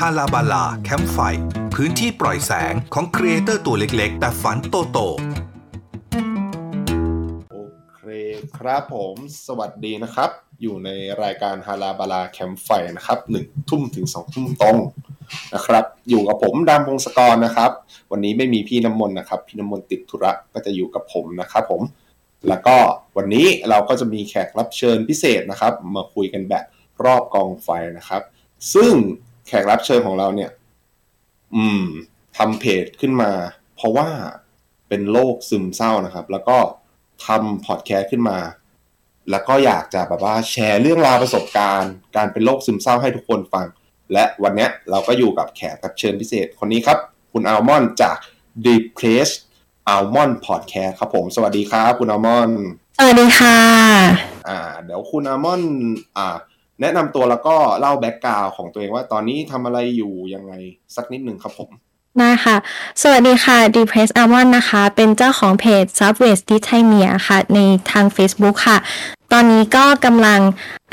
ฮาลาบาลาแคมป์ไฟ พื้นที่ปล่อยแสงของ creator ตัวเล็กๆ แต่ฝันโตโตโอเคครับผมสวัสดีนะครับ อยู่ในรายการฮาลาบาลาแคมป์ไฟนะครับหนึ่งทุ่มถึงสองทุ่มตรงนะครับ อยู่กับผมดำพงศกรนะครับ วันนี้ไม่มีพี่น้ำมนต์นะครับ พี่น้ำมนต์ติดธุระก็จะอยู่กับผมนะครับผม แล้วก็วันนี้เราก็จะมีแขกรับเชิญพิเศษนะครับ มาคุยกันแบบรอบกองไฟนะครับ ซึ่งแขกรับเชิญของเราเนี่ย อืมทำเพจขึ้นมา เพราะว่าเป็นโรคซึมเศร้านะครับ แล้วก็ทำพอดแคสต์ขึ้นมา แล้วก็อยากจะแบบว่าแชร์เรื่องราวประสบการณ์ การเป็นโรคซึมเศร้าให้ทุกคนฟัง และวันนี้เราก็อยู่กับแขกรับเชิญพิเศษคนนี้ครับ คุณอัลมอนด์จาก Deep Place Almond Podcast ครับผม สวัสดีครับคุณอัลมอนด์สวัสดีค่ะ อ่า เดี๋ยวคุณอัลมอนด์อ่า แนะนำตัวแล้วก็เล่าแบ็กกราวของตัวเองว่าตอนนี้ทำอะไรอยู่ยังไงสักนิดหนึ่งครับผมได้ค่ะ สวัสดีค่ะ Depress Almond นะคะ เป็นเจ้าของเพจ Subways d i t h a m i a ค่ะ ในทาง Facebook ค่ะ ตอนนี้ก็กำลัง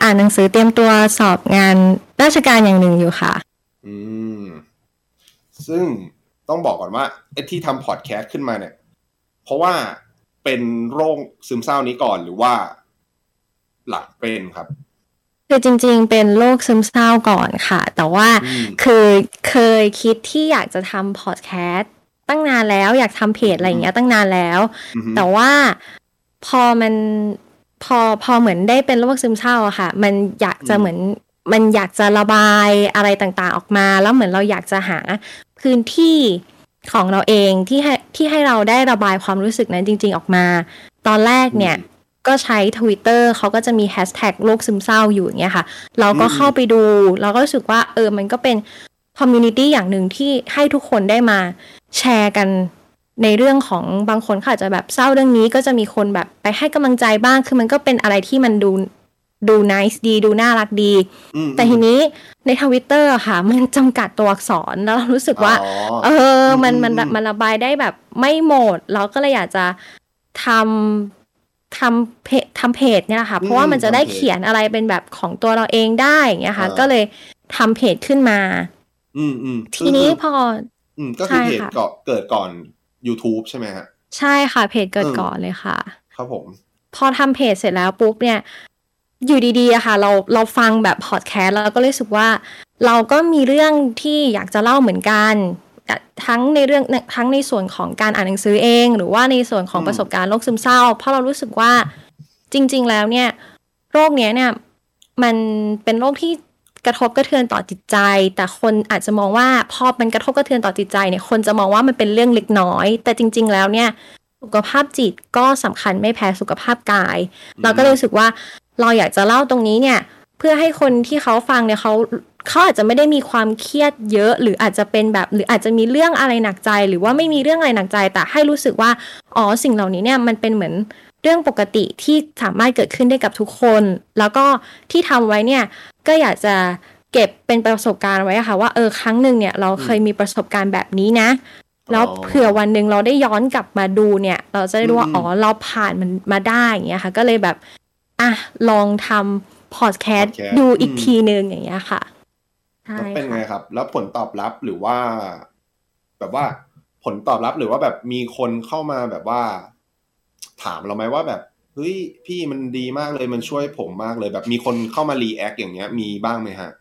อ่านหนังสือเตรียมตัวสอบงานราชการอย่างหนึ่งอยู่ค่ะ อืม ซึ่งต้องบอกก่อนว่าไอ้ที่ทำพอดแคสต์ขึ้นมาเนี่ย เพราะว่าเป็นโรคซึมเศร้านี้ก่อนหรือว่า หลังเป็นครับคือจริงๆ เป็นโรคซึมเศร้าก่อนค่ะ แต่ว่าอืมคือเคยคิดที่อยากจะทำพอดแคสต์ตั้งนานแล้ว อยากทำเพจอะไรอย่างเงี้ยตั้งนานแล้วอือฮึแต่ว่าพอมันพอพอเหมือนได้เป็นโรคซึมเศร้าอะค่ะ มันอยากจะเหมือนมันอยากจะระบายอะไรต่างๆออกมา แล้วเหมือนเราอยากจะหาพื้นที่ ของเราเองที่ให้ที่ให้เราได้ระบายความรู้สึกนั้นจริง ๆ ออกมา ตอนแรกเนี่ยก็ใช้ Twitter เขาก็จะมีแฮชแท็กโรคซึมเศร้าอยู่อย่างเงี้ยค่ะ เราก็เข้าไปดู เราก็รู้สึกว่า เออ มันก็เป็น community อย่างหนึ่งที่ให้ทุกคนได้มาแชร์กันในเรื่องของบางคนเขาอาจจะแบบเศร้าเรื่องนี้ก็จะมีคนแบบไปให้กำลังใจบ้าง คือมันก็เป็นอะไรที่มันดู ดูนิสดี ดูน่ารักดีอืมแต่ทีนี้ในทวิตเตอร์ค่ะ มันจำกัดตัวอักษรแล้วเรารู้สึกว่าอ๋อเออ มันอืมมันอืมมันระบายได้แบบไม่หมด เราก็เลยอยากจะทำทำเพจทำเพจเนี่ยค่ะ เพราะว่ามันจะได้เขียนอะไรเป็นแบบของตัวเราเองได้อย่างเงี้ยค่ะ ก็เลยทำเพจขึ้นมา อืมอืมทีนี้พอ อืมก็คือใช่เพจค่ะเกาะเกิดก่อน YouTube ใช่ไหมฮะใช่ค่ะเพจเกิดเออก่อนเลยค่ะ ครับผม พอทำเพจเสร็จแล้วปุ๊บเนี่ย อยู่ดีๆอะค่ะ เราเราฟังแบบพอดแคสต์แล้วก็รู้สึกว่า เราก็มีเรื่องที่อยากจะเล่าเหมือนกันแต่ทั้งในเรื่องทั้งในส่วนของการอ่านหนังสือเอง หรือว่าในส่วนของอืมประสบการณ์โรคซึมเศร้า เพราะเรารู้สึกว่าจริง ๆ แล้วเนี่ย โรคเนี้ยเนี่ยมันเป็นโรคที่กระทบกระเทือนต่อจิตใจ แต่คนอาจจะมองว่าพอมันกระทบกระเทือนต่อจิตใจเนี่ยคนจะมองว่ามันเป็นเรื่องเล็กน้อย แต่จริง ๆ แล้วเนี่ย สุขภาพจิตก็สำคัญไม่แพ้สุขภาพกาย เราก็เลยรู้สึกว่า เราอยากจะเล่าตรงนี้เนี่ย เพื่อให้คนที่เขาฟังเนี่ยเขาเขาอาจจะไม่ได้มีความเครียดเยอะ หรืออาจจะเป็นแบบ หรืออาจจะมีเรื่องอะไรหนักใจ หรือว่าไม่มีเรื่องอะไรหนักใจ แต่ให้รู้สึกว่าอ๋อสิ่งเหล่านี้เนี่ยมันเป็นเหมือนเรื่องปกติที่สามารถเกิดขึ้นได้กับทุกคน แล้วก็ที่ทำไว้เนี่ยก็อยากจะเก็บเป็นประสบการณ์ไว้อะค่ะว่าเออครั้งหนึ่งเนี่ยเราเคยมีประสบการณ์แบบนี้นะ แล้วเผื่อวันหนึ่งเราได้ย้อนกลับมาดูเนี่ย เราจะได้รู้ว่าอืมอ๋อเราผ่านมันมาได้อย่างเงี้ยค่ะ ก็เลยแบบ อะลองทำพอดแคสต์ podcast ดูอีกอืมทีนึงอย่างเงี้ยค่ะใช่แล้วเป็นไงค่ะครับ แล้วผลตอบรับหรือว่า แบบว่าผลตอบรับหรือว่าแบบมีคนเข้ามาแบบว่า ถามเราไหมว่าแบบเฮ้ยพี่มันดีมากเลยมันช่วยผมมากเลย แบบมีคนเข้ามา react อย่างเงี้ย มีบ้างไหมฮะ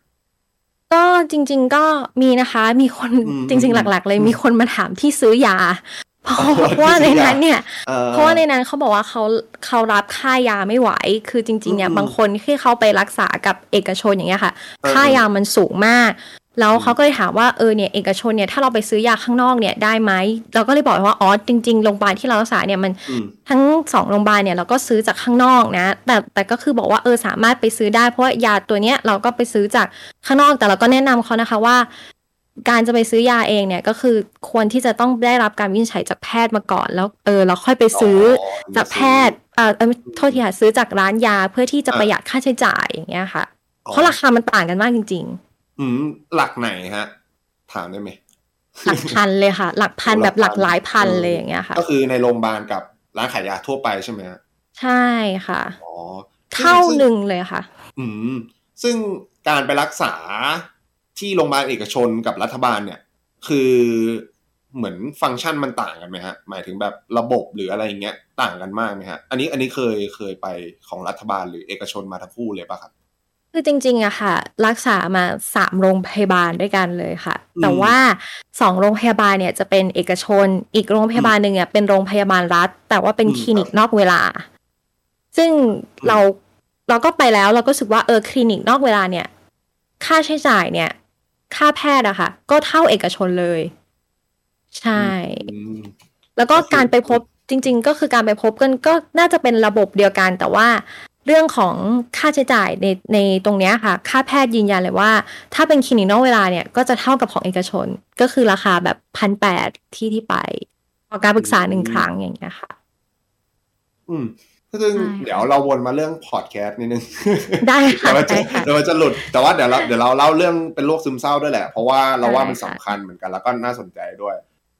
ก็จริง ๆ ก็มีนะคะ มีคนอืมจริง ๆ หลัก ๆ เลยอืมมีคนมาถามที่ซื้อยา เพราะอ๋อเพราะว่าในที่ซื้อยานั้นเนี่ยออเพราะว่าในนั้นเขาบอกว่าเขาเขารับค่ายาไม่ไหว คือจริงๆเนี่ยอืมบางคนที่เขาไปรักษากับเอกชนอย่างเงี้ยค่ะเออค่ายามันสูงมาก แล้วอืมเขาก็เลยถามว่าเออเนี่ยเอกชนเนี่ยถ้าเราไปซื้อยาข้างนอกเนี่ยได้ไหมเราก็เลยบอกว่าอ๋อจริงๆโรงพยาบาลที่เรารักษาเนี่ยมันอืมทั้งสองโรงพยาบาลเนี่ยเราก็ซื้อจากข้างนอกนะ แต่แต่ก็คือบอกว่าเออสามารถไปซื้อได้เพราะว่ายาตัวเนี้ยเราก็ไปซื้อจากข้างนอกแต่เราก็แนะนำเขานะคะว่า การจะไปซื้อยาเองเนี่ยก็คือควรที่จะต้องได้รับการวินิจฉัยจากแพทย์มาก่อน แล้วเออเราค่อยไปซื้อออจากแพทย์เออเออโทษทีค่ะซื้อจากร้านยาเพื่อที่จะประหยัดค่าใช้จ่ายอย่างเงี้ยค่ะอ๋อเพราะราคามันต่างกันมากจริงอืมหลักไหนฮะ ถามได้ไหมๆหลักพันเลยค่ะ หลักพันโอ้แบบหลักหลายพันเออเลยอย่างเงี้ยค่ะ ก็คือในโรงพยาบาลกับร้านขายยาทั่วไปใช่ไหมฮะใช่ค่ะอ๋อเท่าหนึ่งเลยค่ะ อืม ซึ่งการไปรักษา ที่โรงพยาบาลเอกชนกับรัฐบาลเนี่ย คือเหมือนฟังก์ชันมันต่างกันไหมฮะ หมายถึงแบบระบบหรืออะไรอย่างเงี้ยต่างกันมากไหมฮะ อันนี้อันนี้เคยเคยไปของรัฐบาลหรือเอกชนมาทั้งคู่เลยปะครับ คือจริงๆอะค่ะ รักษามาสามโรงพยาบาลด้วยกันเลยค่ะอืมแต่ว่าสองโรงพยาบาลเนี่ยจะเป็นเอกชน อีกโรงพยาบาลหนึ่งเนี่ยเป็นโรงพยาบาลรัฐ แต่ว่าเป็นอืมคลินิกนอกเวลา ซึ่งเราเราก็ไปแล้วเราก็รู้สึกว่าเออคลินิกนอกเวลาเนี่ย ค่าใช้จ่ายเนี่ย ค่าแพทย์อะค่ะ ก็เท่าเอกชนเลย ใช่อืมแล้วก็ก็คือการไปพบจริง ๆ ก็คือการไปพบกันก็น่าจะเป็นระบบเดียวกัน แต่ว่าเรื่องของค่าใช้จ่ายในในตรงเนี้ยค่ะ ค่าแพทย์ยืนยันเลยว่า ถ้าเป็นคลินิกนอกเวลาเนี่ยก็จะเท่ากับของเอกชน ก็คือราคาแบบพันแปดที่ที่ไป ต่อการปรึกษาหนึ่งครั้งอย่างเงี้ยค่ะ อืม ซึ่งใช่ค่ะเดี๋ยวเราวนมาเรื่องพอดแคสต์นิดนึง ได้ค่ะเดี๋ยวมันจะได้ค่ะเดี๋ยวมันจะหลุด แต่ว่าเดี๋ยวเราเดี๋ยวเราเล่าเรื่องเป็นโรคซึมเศร้าด้วยแหละ เพราะว่าเราว่ามันได้สำค่ะคัญเหมือนกันแล้วก็น่าสนใจด้วย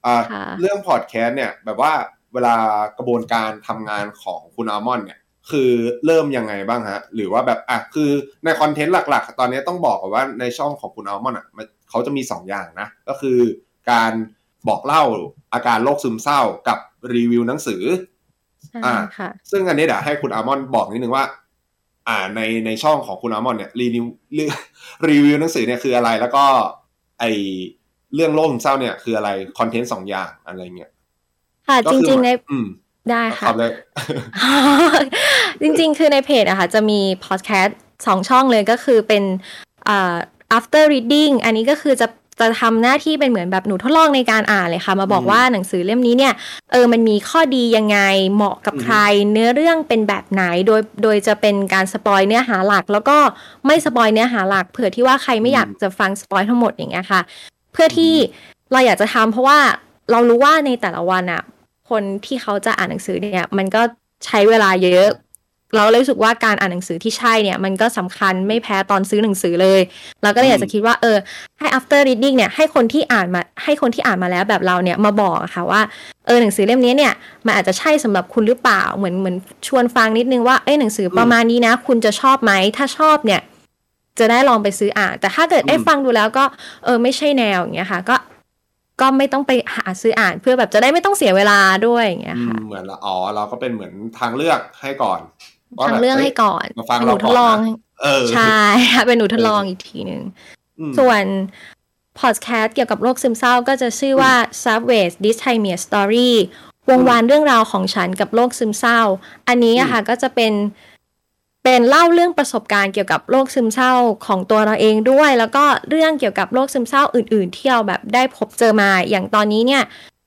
อ่าค่ะเรื่องพอดแคสต์เนี่ย แบบว่าเวลากระบวนการทำงานของคุณอัลมอนด์เนี่ย คือเริ่มยังไงบ้างฮะ หรือว่าแบบอะคือในคอนเทนต์หลัก ๆ ตอนนี้ต้องบอกก่อนว่าในช่องของคุณอัลมอนด์อะมันเขาจะมีสองอย่างนะ ก็คือการบอกเล่าอาการโรคซึมเศร้ากับรีวิวหนังสือใช่ อ่าค่ะ ซึ่งอันนี้เดี๋ยวให้คุณอาร์มอนด์บอกนิดนึงว่า อ่าในในช่องของคุณอาร์มอนด์เนี่ยรีวิวรีรีวิวหนังสือเนี่ยคืออะไรแล้วก็ไอเรื่องโรคซึมเศร้าเนี่ยคืออะไรคอนเทนต์สองอย่างอะไรเงี้ยค่ะก็จคือริงๆในอืมได้คค่ะรับเลยจริงๆ คือในเพจอะค่ะจะมีพอดแคสต์สองช่องเลยก็คือเป็นอ่า after reading อันนี้ก็คือจะ จะทำหน้าที่เป็นเหมือนแบบหนูทดลองในการอ่านเลยค่ะ มาบอกอืมว่าหนังสือเล่มนี้เนี่ยเออมันมีข้อดียังไงเหมาะกับอืมใคร เนื้อเรื่องเป็นแบบไหนโดยโดยจะเป็นการ spoil เนื้อหาหลัก แล้วก็ไม่ spoil เนื้อหาหลักเผื่อที่ว่าใครไม่อยากจะฟัง spoil ทั้งหมดอย่างเงี้ยค่ะ เพื่อที่เราอยากจะทำเพราะว่าเรารู้ว่าในแต่ละวันอะคนที่เขาจะอ่านหนังสือเนี่ยมันก็ใช้เวลาเยอะ เราเลยรู้สึกว่าการอ่านหนังสือที่ใช่เนี่ยมันก็สำคัญไม่แพ้ตอนซื้อหนังสือเลย เราก็เลยอยากจะคิดว่าเออให้ after reading เนี่ยให้คนที่อ่านมาให้คนที่อ่านมาแล้วแบบเราเนี่ยมาบอกอะค่ะว่าเออหนังสือเล่มนี้เนี่ยมันอาจจะใช่สำหรับคุณหรือเปล่าเหมือนเหมือนชวนฟังนิดนึงว่าเอ้ยหนังสือประมาณนี้นะ คุณจะชอบไหมถ้าชอบเนี่ยจะได้ลองไปซื้ออ่าน แต่ถ้าเกิดอืมได้ฟังดูแล้วก็เออไม่ใช่แนวอย่างเงี้ยค่ะ ก็ก็ไม่ต้องไปหาซื้ออ่านเพื่อแบบจะได้ไม่ต้องเสียเวลาด้วยอย่างเงี้ยอืค่ะมเหมือนละอ๋อเราก็เป็นเหมือนทางเลือกให้ก่อนว่า ทางแบบเรื่องให้ยก่อนมาฟังหนูเราทก่ดอนลองนะเออใช่ค่ะเป็นหนูทดลองอีกทีหนึ่งอืมส่วนพอดแคสต์เกี่ยวกับโรคซึมเศร้าก็จะชื่อว่า Subways Dysthymia Story วงวานเรื่องราวของฉันกับโรคซึมเศร้า อันนี้อะค่ะก็จะเป็นเป็นเล่าเรื่องประสบการณ์เกี่ยวกับโรคซึมเศร้าของตัวเราเองด้วย แล้วก็เรื่องเกี่ยวกับโรคซึมเศร้าอื่น ๆ ที่เราแบบได้พบเจอมา อย่างตอนนี้เนี่ย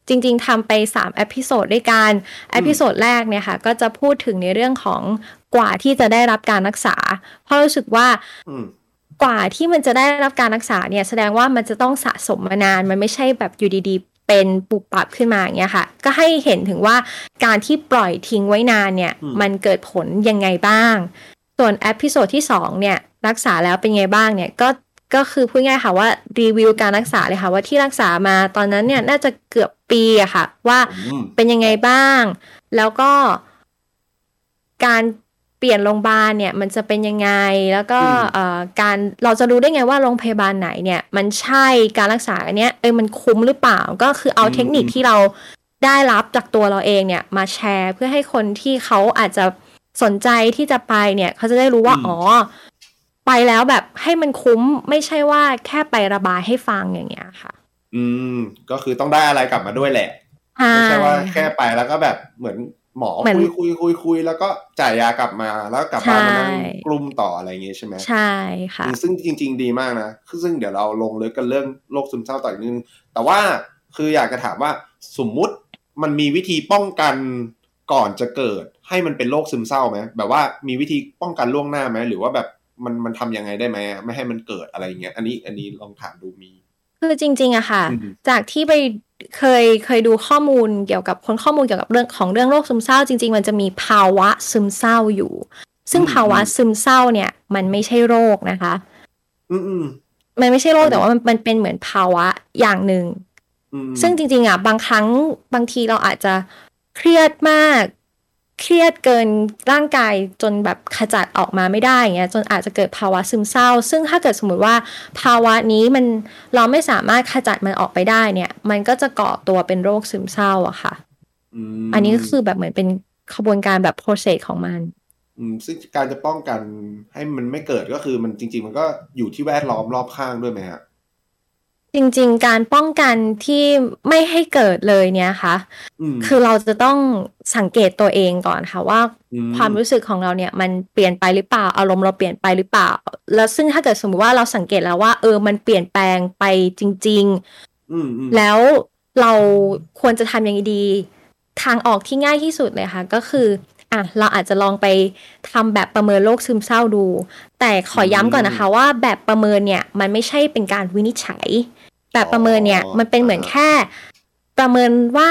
จริง ๆทำไป3 episode ด้วยกัน episode แรกเนี่ยค่ะ ก็จะพูดถึงในเรื่องของกว่าที่จะได้รับการรักษา เพราะรู้สึกว่าอืมกว่าที่มันจะได้รับการรักษาเนี่ยแสดงว่ามันจะต้องสะสมมานาน มันไม่ใช่แบบอยู่ดีๆ เป็นปุบปับขึ้นมาอย่างเงี้ยค่ะ ก็ให้เห็นถึงว่าการที่ปล่อยทิ้งไว้นานเนี่ยอืมมันเกิดผลยังไงบ้าง ส่วน episode ที่2เนี่ยรักษาแล้วเป็นไงบ้างเนี่ยก็ ก็คือพูดง่ายๆค่ะว่ารีวิวการรักษาเลยค่ะ ว่าที่รักษามาตอนนั้นเนี่ยน่าจะเกือบปีอะค่ะ ว่าอืมเป็นยังไงบ้าง แล้วก็การเปลี่ยนโรงพยาบาลเนี่ยมันจะเป็นยังไง แล้วก็อืมเอ่อการเราจะรู้ได้ไงว่าโรงพยาบาลไหนเนี่ย มันใช่การรักษาอันเนี้ยเอ้ยมันคุ้มหรือเปล่า ก็คือเอาอืมเทคนิคที่เราได้รับจากตัวเราเองเนี่ย มาแชร์เพื่อให้คนที่เขาอาจจะสนใจที่จะไปเนี่ย เขาจะได้รู้ว่าอืมอ๋อ ไปแล้วแบบให้มันคุ้มไม่ใช่ว่าแค่ไประบายให้ฟังอย่างเงี้ยค่ะ อืม ก็คือต้องได้อะไรกลับมาด้วยแหละใช่ไม่ใช่ว่าแค่ไปแล้วก็แบบเหมือนหมอเหมือนคุยคุยคุยคุยแล้วก็จ่ายยากลับมาแล้วก็กลับบ้านมานั่งใช่กลุ่มต่ออะไรอย่างงี้ใช่ไหมใช่ค่ะอืมซึ่งจริง ๆ ดีมากนะคือซึ่งเดี๋ยวเราลงลึกกันเรื่องโรคซึมเศร้าต่ออีกนิดนึง แต่ว่าคืออยากจะถามว่าสมมุติมันมีวิธีป้องกันก่อนจะเกิดให้มันเป็นโรคซึมเศร้าไหมแบบว่ามีวิธีป้องกันล่วงหน้าไหมหรือว่าแบบ มันมันทำยังไงได้ไหมไม่ให้มันเกิดอะไรอย่างเงี้ยอันนี้อันนี้ลองถามดูมี คือจริง ๆอะค่ะอืมจากที่ไปเคยเคยดูข้อมูลเกี่ยวกับคนข้อมูลเกี่ยวกับเรื่องของเรื่องโรคซึมเศร้า จริง ๆ มันจะมีภาวะซึมเศร้าอยู่ ซึ่งอืมภาวะซึมเศร้าเนี่ย มันไม่ใช่โรคนะคะ อืมอืมมันไม่ใช่โรคอืมแต่ว่ามันมันเป็นเหมือนภาวะอย่างหนึ่งอืมซึ่งจริงๆอะบางครั้งบางทีเราอาจจะเครียดมาก เครียดเกินร่างกายจนแบบขจัดออกมาไม่ได้เงี้ยจนอาจจะเกิดภาวะซึมเศร้า ซึ่งถ้าเกิดสมมติว่าภาวะนี้มันเราไม่สามารถขจัดมันออกไปได้เนี่ย มันก็จะก่อตัวเป็นโรคซึมเศร้าอะค่ะมอันนี้ก็คือแบบเหมือนเป็นขบวนการแบบ process ของมันอืมซึ่งการจะป้องกันให้มันไม่เกิดก็คือมันจริง ๆ มันก็อยู่ที่แวดล้อมรอบข้างด้วยไหมฮะ จริง ๆ การป้องกันที่ไม่ให้เกิดเลยเนี่ยค่ะอืมคือเราจะต้องสังเกตตัวเองก่อนค่ะว่าอืมความรู้สึกของเราเนี่ยมันเปลี่ยนไปหรือเปล่าอารมณ์เราเปลี่ยนไปหรือเปล่า แล้วซึ่งถ้าเกิดสมมติว่าเราสังเกตแล้วว่า เออมันเปลี่ยนแปลงไปจริงอืมอืมๆแล้วเราควรจะทำยังไงดี ทางออกที่ง่ายที่สุดเลยค่ะ ก็คืออะเราอาจจะลองไปทำแบบประเมินโรคซึมเศร้าดู แต่ขอย้ำก่อนนะคะว่าแบบประเมินเนี่ยมันไม่ใช่เป็นการวินิจฉัย แบบประเมินเนี่ยมันเป็นเหมือนแค่ ประเมินว่า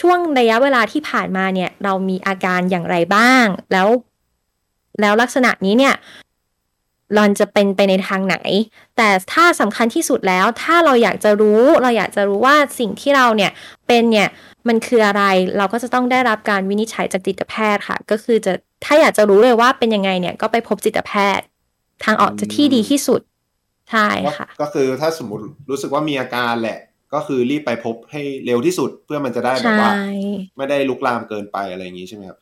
ช่วงระยะเวลาที่ผ่านมาเนี่ย เรามีอาการอย่างไรบ้าง แล้ว แล้วลักษณะนี้เนี่ยเราจะเป็นไปในทางไหน แต่ถ้าสำคัญที่สุดแล้ว ถ้าเราอยากจะรู้ เราอยากจะรู้ว่าสิ่งที่เราเนี่ยเป็นเนี่ยมันคืออะไร เราก็จะต้องได้รับการวินิจฉัยจากจิตแพทย์ค่ะ ก็คือจะถ้าอยากจะรู้เลยว่าเป็นยังไงเนี่ยก็ไปพบจิตแพทย์ ทางออกจะที่ดีที่สุด ใช่ก็ค่ะ ก็คือถ้าสมมติรู้สึกว่ามีอาการแหละ ก็คือรีบไปพบให้เร็วที่สุดเพื่อมันจะได้แบบใช่ว่า ไม่ได้ลุกลามเกินไปอะไรอย่างนี้ใช่ไหมครับ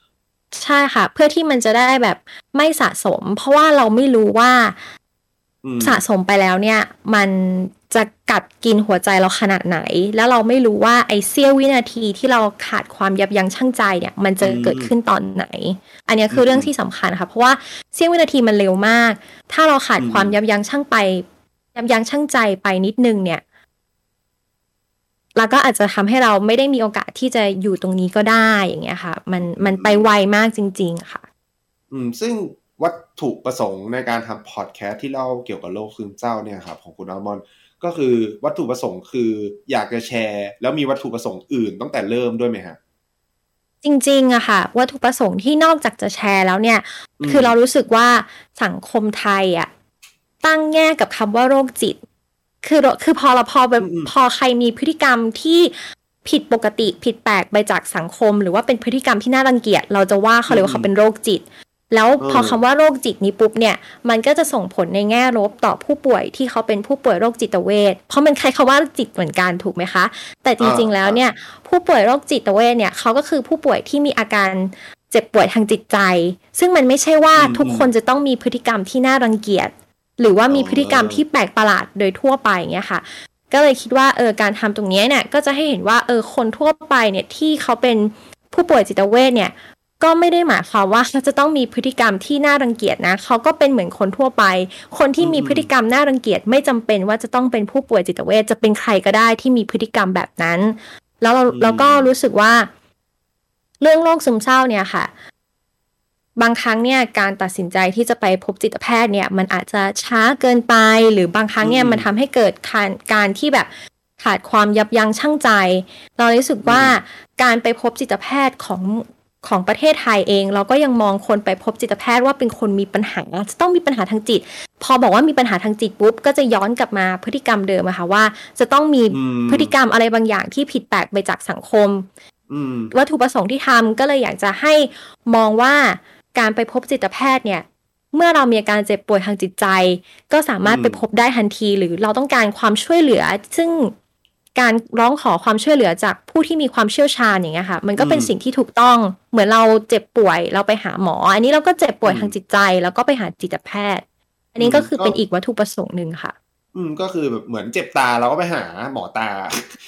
ใช่ค่ะ เพื่อที่มันจะได้แบบไม่สะสม เพราะว่าเราไม่รู้ว่าอืมสะสมไปแล้วเนี่ย มันจะกัดกินหัวใจเราขนาดไหน แล้วเราไม่รู้ว่าไอ้เสี้ยววินาทีที่เราขาดความยับยั้งชั่งใจเนี่ย มันจะเกิดขึ้นตอนไหน อันเนี้ยคือเรื่องที่สำคัญค่ะ เพราะว่าเสี้ยววินาทีมันเร็วมาก ถ้าเราขาดความยับยั้งชั่งไป ยับยั้งชั่งใจไปนิดนึงเนี่ยแล้วก็อาจจะทำให้เราไม่ได้มีโอกาสที่จะอยู่ตรงนี้ก็ได้อย่างเงี้ยค่ะ มันมันไปไวมากจริง ๆ ค่ะ อืม ซึ่งวัตถุประสงค์ในการทำพอดแคสต์ที่เล่าเกี่ยวกับโรคซึมเศร้าเนี่ยครับของคุณอัลมอนด์ก็คือวัตถุประสงค์คืออยากจะแชร์ แล้วมีวัตถุประสงค์อื่นตั้งแต่เริ่มด้วยไหมฮะจริงๆอะค่ะ วัตถุประสงค์ที่นอกจากจะแชร์แล้วเนี่ยอืมคือเรารู้สึกว่าสังคมไทยอะ ตั้งแง่กับคำว่าโรคจิต คือเราคือพอเราพอแบบอืมพอใครมีพฤติกรรมที่ผิดปกติผิดแปลกไปจากสังคม หรือว่าเป็นพฤติกรรมที่น่ารังเกียจเราจะว่าเขาเลยว่าเขาเป็นโรคจิต แล้วพอคำว่าโรคจิตนี้ปุ๊บเนี่ย มันก็จะส่งผลในแง่ลบต่อผู้ป่วยที่เขาเป็นผู้ป่วยโรคจิตเวชเพราะมันใช้คำว่าจิตเหมือนกันถูกไหมคะ แต่จริงๆแล้วเนี่ย ผู้ป่วยโรคจิตเวชเนี่ยเขาก็คือผู้ป่วยที่มีอาการเจ็บป่วยทางจิตใจ ซึ่งมันไม่ใช่ว่าอืมทุกคนจะต้องมีพฤติกรรมที่น่ารังเกียจ หรือว่ามีอ๋อพฤติกรรมที่แปลกประหลาดโดยทั่วไปอย่างเงี้ยค่ะ ก็เลยคิดว่าเออการทำตรงเนี้ยเนี่ยก็จะให้เห็นว่าเออคนทั่วไปเนี่ยที่เขาเป็นผู้ป่วยจิตเวชเนี่ยก็ไม่ได้หมายความว่าเขาจะต้องมีพฤติกรรมที่น่ารังเกียจนะเขาก็เป็นเหมือนคนทั่วไป คนที่มีอืมพฤติกรรมน่ารังเกียจไม่จำเป็นว่าจะต้องเป็นผู้ป่วยจิตเวชจะเป็นใครก็ได้ที่มีพฤติกรรมแบบนั้น แล้วเราอืมเราก็รู้สึกว่า เรื่องโรคซึมเศร้าเนี่ยค่ะ บางครั้งเนี่ยการตัดสินใจที่จะไปพบจิตแพทย์เนี่ยมันอาจจะช้าเกินไป หรือบางครั้งเนี่ยอืมมันทำให้เกิดการการที่แบบขาดความยับยั้งชั่งใจ เรารู้สึกว่าการไปพบจิตแพทย์ของของประเทศไทยเอง เราก็ยังมองคนไปพบจิตแพทย์ว่าเป็นคนมีปัญหาจะต้องมีปัญหาทางจิต พอบอกว่ามีปัญหาทางจิตปุ๊บก็จะย้อนกลับมาพฤติกรรมเดิมอะค่ะว่า จะต้องมีอืมพฤติกรรมอะไรบางอย่างที่ผิดแปลกไปจากสังคมอืมวัตถุประสงค์ที่ทำก็เลยอยากจะให้มองว่า การไปพบจิตแพทย์เนี่ย เมื่อเรามีอาการเจ็บป่วยทางจิตใจ ก็สามารถอืมไปพบได้ทันที หรือเราต้องการความช่วยเหลือ ซึ่งการร้องขอความช่วยเหลือจากผู้ที่มีความเชี่ยวชาญอย่างเงี้ยค่ะ มันก็เป็นสิ่งที่ถูกต้อง เหมือนเราเจ็บป่วยเราไปหาหมอ อันนี้เราก็เจ็บป่วยทางจิตใจ แล้วก็ไปหาจิตแพทย์ อันนี้ก็คือเป็นอีกวัตถุประสงค์หนึ่งค่ะ อืมก็คือแบบเหมือนเจ็บตาเราก็ไปหาหมอตา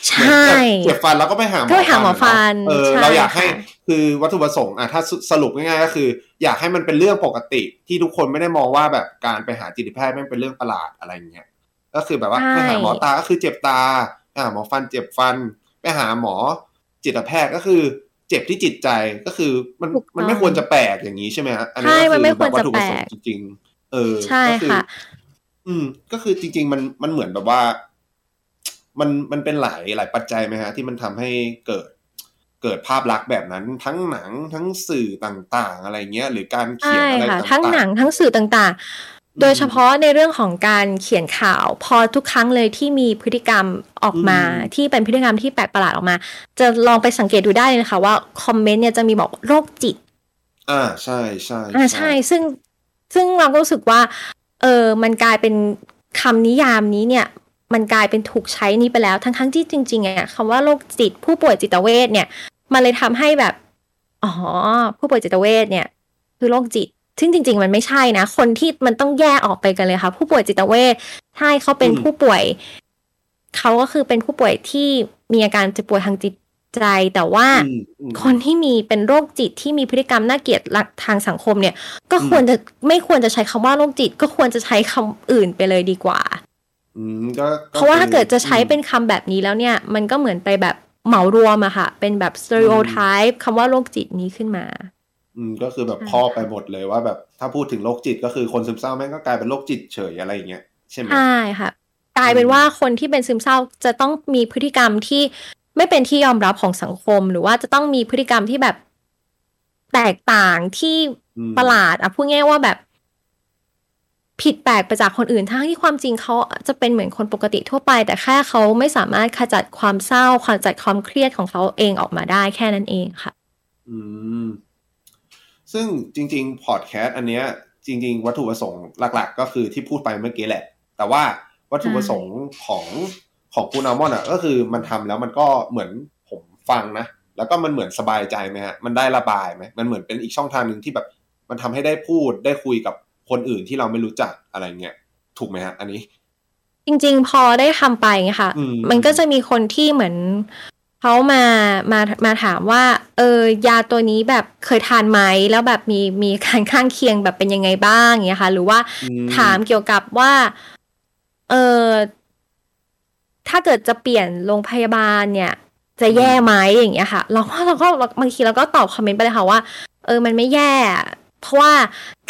ใช่เจ็บฟันเราก็ไปหาหมอก็ไปหาหมอฟันเออใช่เราอยากให้ค่ะคือวัตถุประสงค์อะถ้าสสรุปง่ายๆก็คือ อยากให้มันเป็นเรื่องปกติที่ทุกคนไม่ได้มองว่าแบบการไปหาจิตแพทย์แม่งเป็นเรื่องประหลาดอะไรอย่างเงี้ยก็คือแบบว่าใช่ไปหาหมอตาก็คือเจ็บตาไปหาหมอฟันเจ็บฟัน ไปหาหมอจิตแพทย์ก็คือ เจ็บที่จิตใจก็คือมันถูกต้องมันไม่ควรจะแปลกอย่างนี้ใช่ไหมฮะอันนี้ใช่ก็มันคือไม่แบบควรวัตจะถุประสงแปลค์กจริงๆเออใช่ก็อค่ะ อืม ก็คือจริง ๆ มันมันเหมือนแบบว่า มันมันเป็นหลายหลายปัจจัยไหมฮะ ที่มันทำให้เกิดเกิดภาพลักษณ์แบบนั้น ทั้งหนังทั้งสื่อต่างๆ อะไรเงี้ย หรือการเขียนใช่อะไรค่ะต่างๆทั้งหนังทั้งสื่อต่าง ๆ โดยเฉพาะในเรื่องของการเขียนข่าว พอทุกครั้งเลยที่มีพฤติกรรมออกมาอืมที่เป็นพฤติกรรมที่แปลกประหลาดออกมา จะลองไปสังเกตดูได้เลยนะคะว่าคอมเมนต์เนี่ยจะมีบอกโรคจิต อ่าใช่ใช่อ่าใช่ ซึ่งซึ่งเราก็รู้สึกว่า เออมันกลายเป็นคำนิยามนี้เนี่ย มันกลายเป็นถูกใช้นี้ไปแล้ว ทั้งทั้งที่จริงๆอะคำว่าโรคจิตผู้ป่วยจิตเวชเนี่ย มันเลยทำให้แบบอ๋อผู้ป่วยจิตเวชเนี่ย คือโรคจิต ซึ่งจริง ๆ มันไม่ใช่นะ คนที่มันต้องแยกออกไปกันเลยค่ะ ผู้ป่วยจิตเวชใช่เขาเป็นผู้ป่วยเขาก็คือเป็นผู้ป่วยที่มีอาการเจ็บป่วยทางจิต ใจ แต่ว่าอืมอืมคนที่มีเป็นโรคจิตที่มีพฤติกรรมน่าเกลียดรักทางสังคมเนี่ย ก็ควรจะไม่ควรจะใช้คำว่าโรคจิต ก็ควรจะใช้คำอื่นไปเลยดีกว่าอืมก็เพราะว่าถ้าเกิดจะใช้อืมเป็นคำแบบนี้แล้วเนี่ย มันก็เหมือนไปแบบเหมารวมอะค่ะ เป็นแบบ stereotype คำว่าโรคจิตนี้ขึ้นมา อืมก็คือแบบใช่ครอบไปหมดเลยว่าแบบถ้าพูดถึงโรคจิตก็คือคนซึมเศร้าแม่งก็กลายเป็นโรคจิตเฉยอะไรอย่างเงี้ยใช่ไหมใช่ค่ะกลายเป็นว่าคนที่เป็นซึมเศร้าจะต้องมีพฤติกรรมที่ ไม่เป็นที่ยอมรับของสังคม หรือว่าจะต้องมีพฤติกรรมที่แบบแตกต่างที่ประหลาดอะพูดง่ายว่าแบบ ผิดแปลกไปจากคนอื่นทั้งที่ความจริงเขาจะเป็นเหมือนคนปกติทั่วไป แต่แค่เขาไม่สามารถขจัดความเศร้าขจัดความเครียดของเขาเองออกมาได้แค่นั้นเองค่ะ อืม ซึ่งจริง ๆ พอดแคสต์อันเนี้ย จริง ๆ วัตถุประสงค์หลัก ๆ ก็คือที่พูดไปเมื่อกี้แหละ แต่ว่าวัตถุประสงค์ของ ของคุณอัลมอนด์อะก็คือมันทำแล้วมันก็เหมือนผมฟังนะ แล้วก็มันเหมือนสบายใจไหมฮะมันได้ระบายไหมมันเหมือนเป็นอีกช่องทางหนึ่งที่แบบ มันทำให้ได้พูดได้คุยกับคนอื่นที่เราไม่รู้จักอะไรเงี้ยถูกไหมฮะ อันนี้ จริง ๆ พอได้ทำไปไงค่ะอืมมันก็จะมีคนที่เหมือนเขามามามาถามว่า เออยาตัวนี้แบบเคยทานไหมแล้วแบบมีมีการข้างเคียงแบบเป็นยังไงบ้างอย่างเงี้ยค่ะ หรือว่าอืมถามเกี่ยวกับว่า เออ ถ้าเกิดจะเปลี่ยนโรงพยาบาลเนี่ย จะแย่ไหมอย่างเงี้ยค่ะ เราก็เราก็เราบางทีเราก็ตอบคอมเมนต์ไปเลยค่ะว่า เออมันไม่แย่ เพราะว่า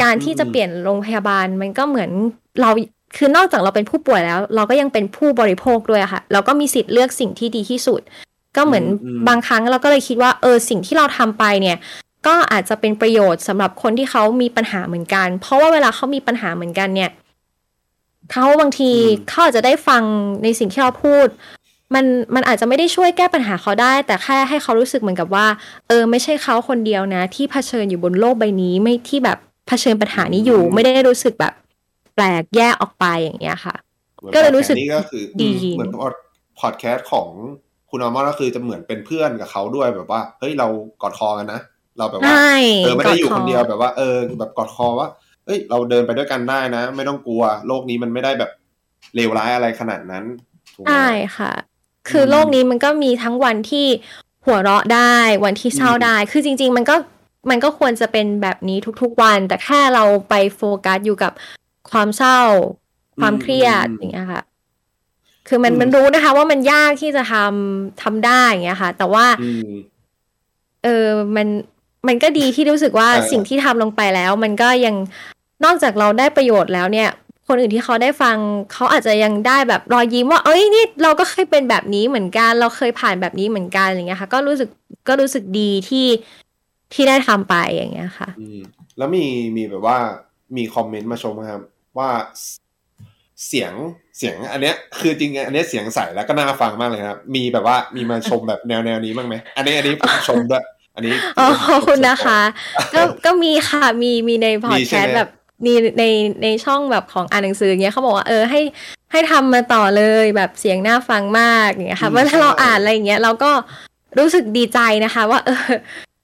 การที่จะเปลี่ยนโรงพยาบาลมันก็เหมือนเราคือนอกจากเราเป็นผู้ป่วยแล้ว เราก็ยังเป็นผู้บริโภคด้วยอะค่ะ เราก็มีสิทธิ์เลือกสิ่งที่ดีที่สุด ก็เหมือนอืมบางครั้งเราก็เลยคิดว่าเออสิ่งที่เราทำไปเนี่ยก็อาจจะเป็นประโยชน์สำหรับคนที่เขามีปัญหาเหมือนกัน เพราะว่าเวลาเขามีปัญหาเหมือนกันเนี่ย เขาบางทีอืมเขาอาจจะได้ฟังในสิ่งที่เราพูด มันมันอาจจะไม่ได้ช่วยแก้ปัญหาเขาได้ แต่แค่ให้เขารู้สึกเหมือนกับว่า เออ ไม่ใช่เขาคนเดียวนะ ที่เผชิญอยู่บนโลกใบนี้ไม่ที่แบบเผชิญปัญหานี้อยู่ ไม่ได้รู้สึกแบบ แปลกแยกออกไปอย่างเงี้ยค่ะหมือนก็เลยรู้สึกพอดแคสต์นี่ก็คือดีอืมเหมือนพอดแคสต์ของคุณอัลมอนด์ก็คือจะเหมือนเป็นเพื่อนกับเขาด้วยแบบว่าเฮ้ยเรากอดคอกันนะเราแบบว่าใช่เออไม่ได้อยู่กคนเดียวแบบว่าเออแบบกอดคอว่า เอ้ย เราเดินไปด้วยกันได้นะ ไม่ต้องกลัว โลกนี้มันไม่ได้แบบเลวร้ายอะไรขนาดนั้นถูกไหมใช่ค่ะ คืออมโลกนี้มันก็มีทั้งวันที่หัวเราะได้ วันที่เศร้าอืมได้ คือจริง ๆ มันก็มันก็ควรจะเป็นแบบนี้ทุกๆวัน แต่แค่เราไปโฟกัสอยู่กับความเศร้า ความเครียดอย่างเงี้ยค่ะ คือมันมันรู้นะคะ ว่ามันยากที่จะทำทำได้อย่างเงี้ยค่ะ แต่ว่าอืมเออมันมันก็ดีที่รู้สึกว่าเออสิ่งที่ทำลงไปแล้ว มันก็ยัง นอกจากเราได้ประโยชน์แล้วเนี่ย คนอื่นที่เขาได้ฟังเขาอาจจะยังได้แบบรอยยิ้มว่า เอ้ยนี่เราก็เคยเป็นแบบนี้เหมือนกัน เราเคยผ่านแบบนี้เหมือนกันอย่างเงี้ยค่ะ ก็รู้สึกก็รู้สึกดีที่ที่ได้ทำไปอย่างเงี้ยค่ะอืมแล้วมีมีแบบว่ามีคอมเมนต์มาชมนะครับ ว่าเสียงเสียงอันเนี้ยคือจริงๆอันเนี้ยเสียงใสแล้วก็น่าฟังมากเลยครับ มีแบบว่ามีมาชมแบบแนวแนวนี้บ้างไหมอันนี้อันนี้ผมชมด้วยอันนี้อ๋อขอบคุณนะคะ ก็ก็มีค่ะมีมีในพอดมีแคใช่สไหมต์แบบ มีในในช่องแบบของอ่านหนังสืออย่างเงี้ยเขาบอกว่าเออให้ให้ทำมาต่อเลยแบบเสียงน่าฟังมากอย่างเงี้ยค่ะเวลาเราอ่านอะไรอย่างเงี้ยเราก็รู้สึกดีใจนะคะ ว่า เออ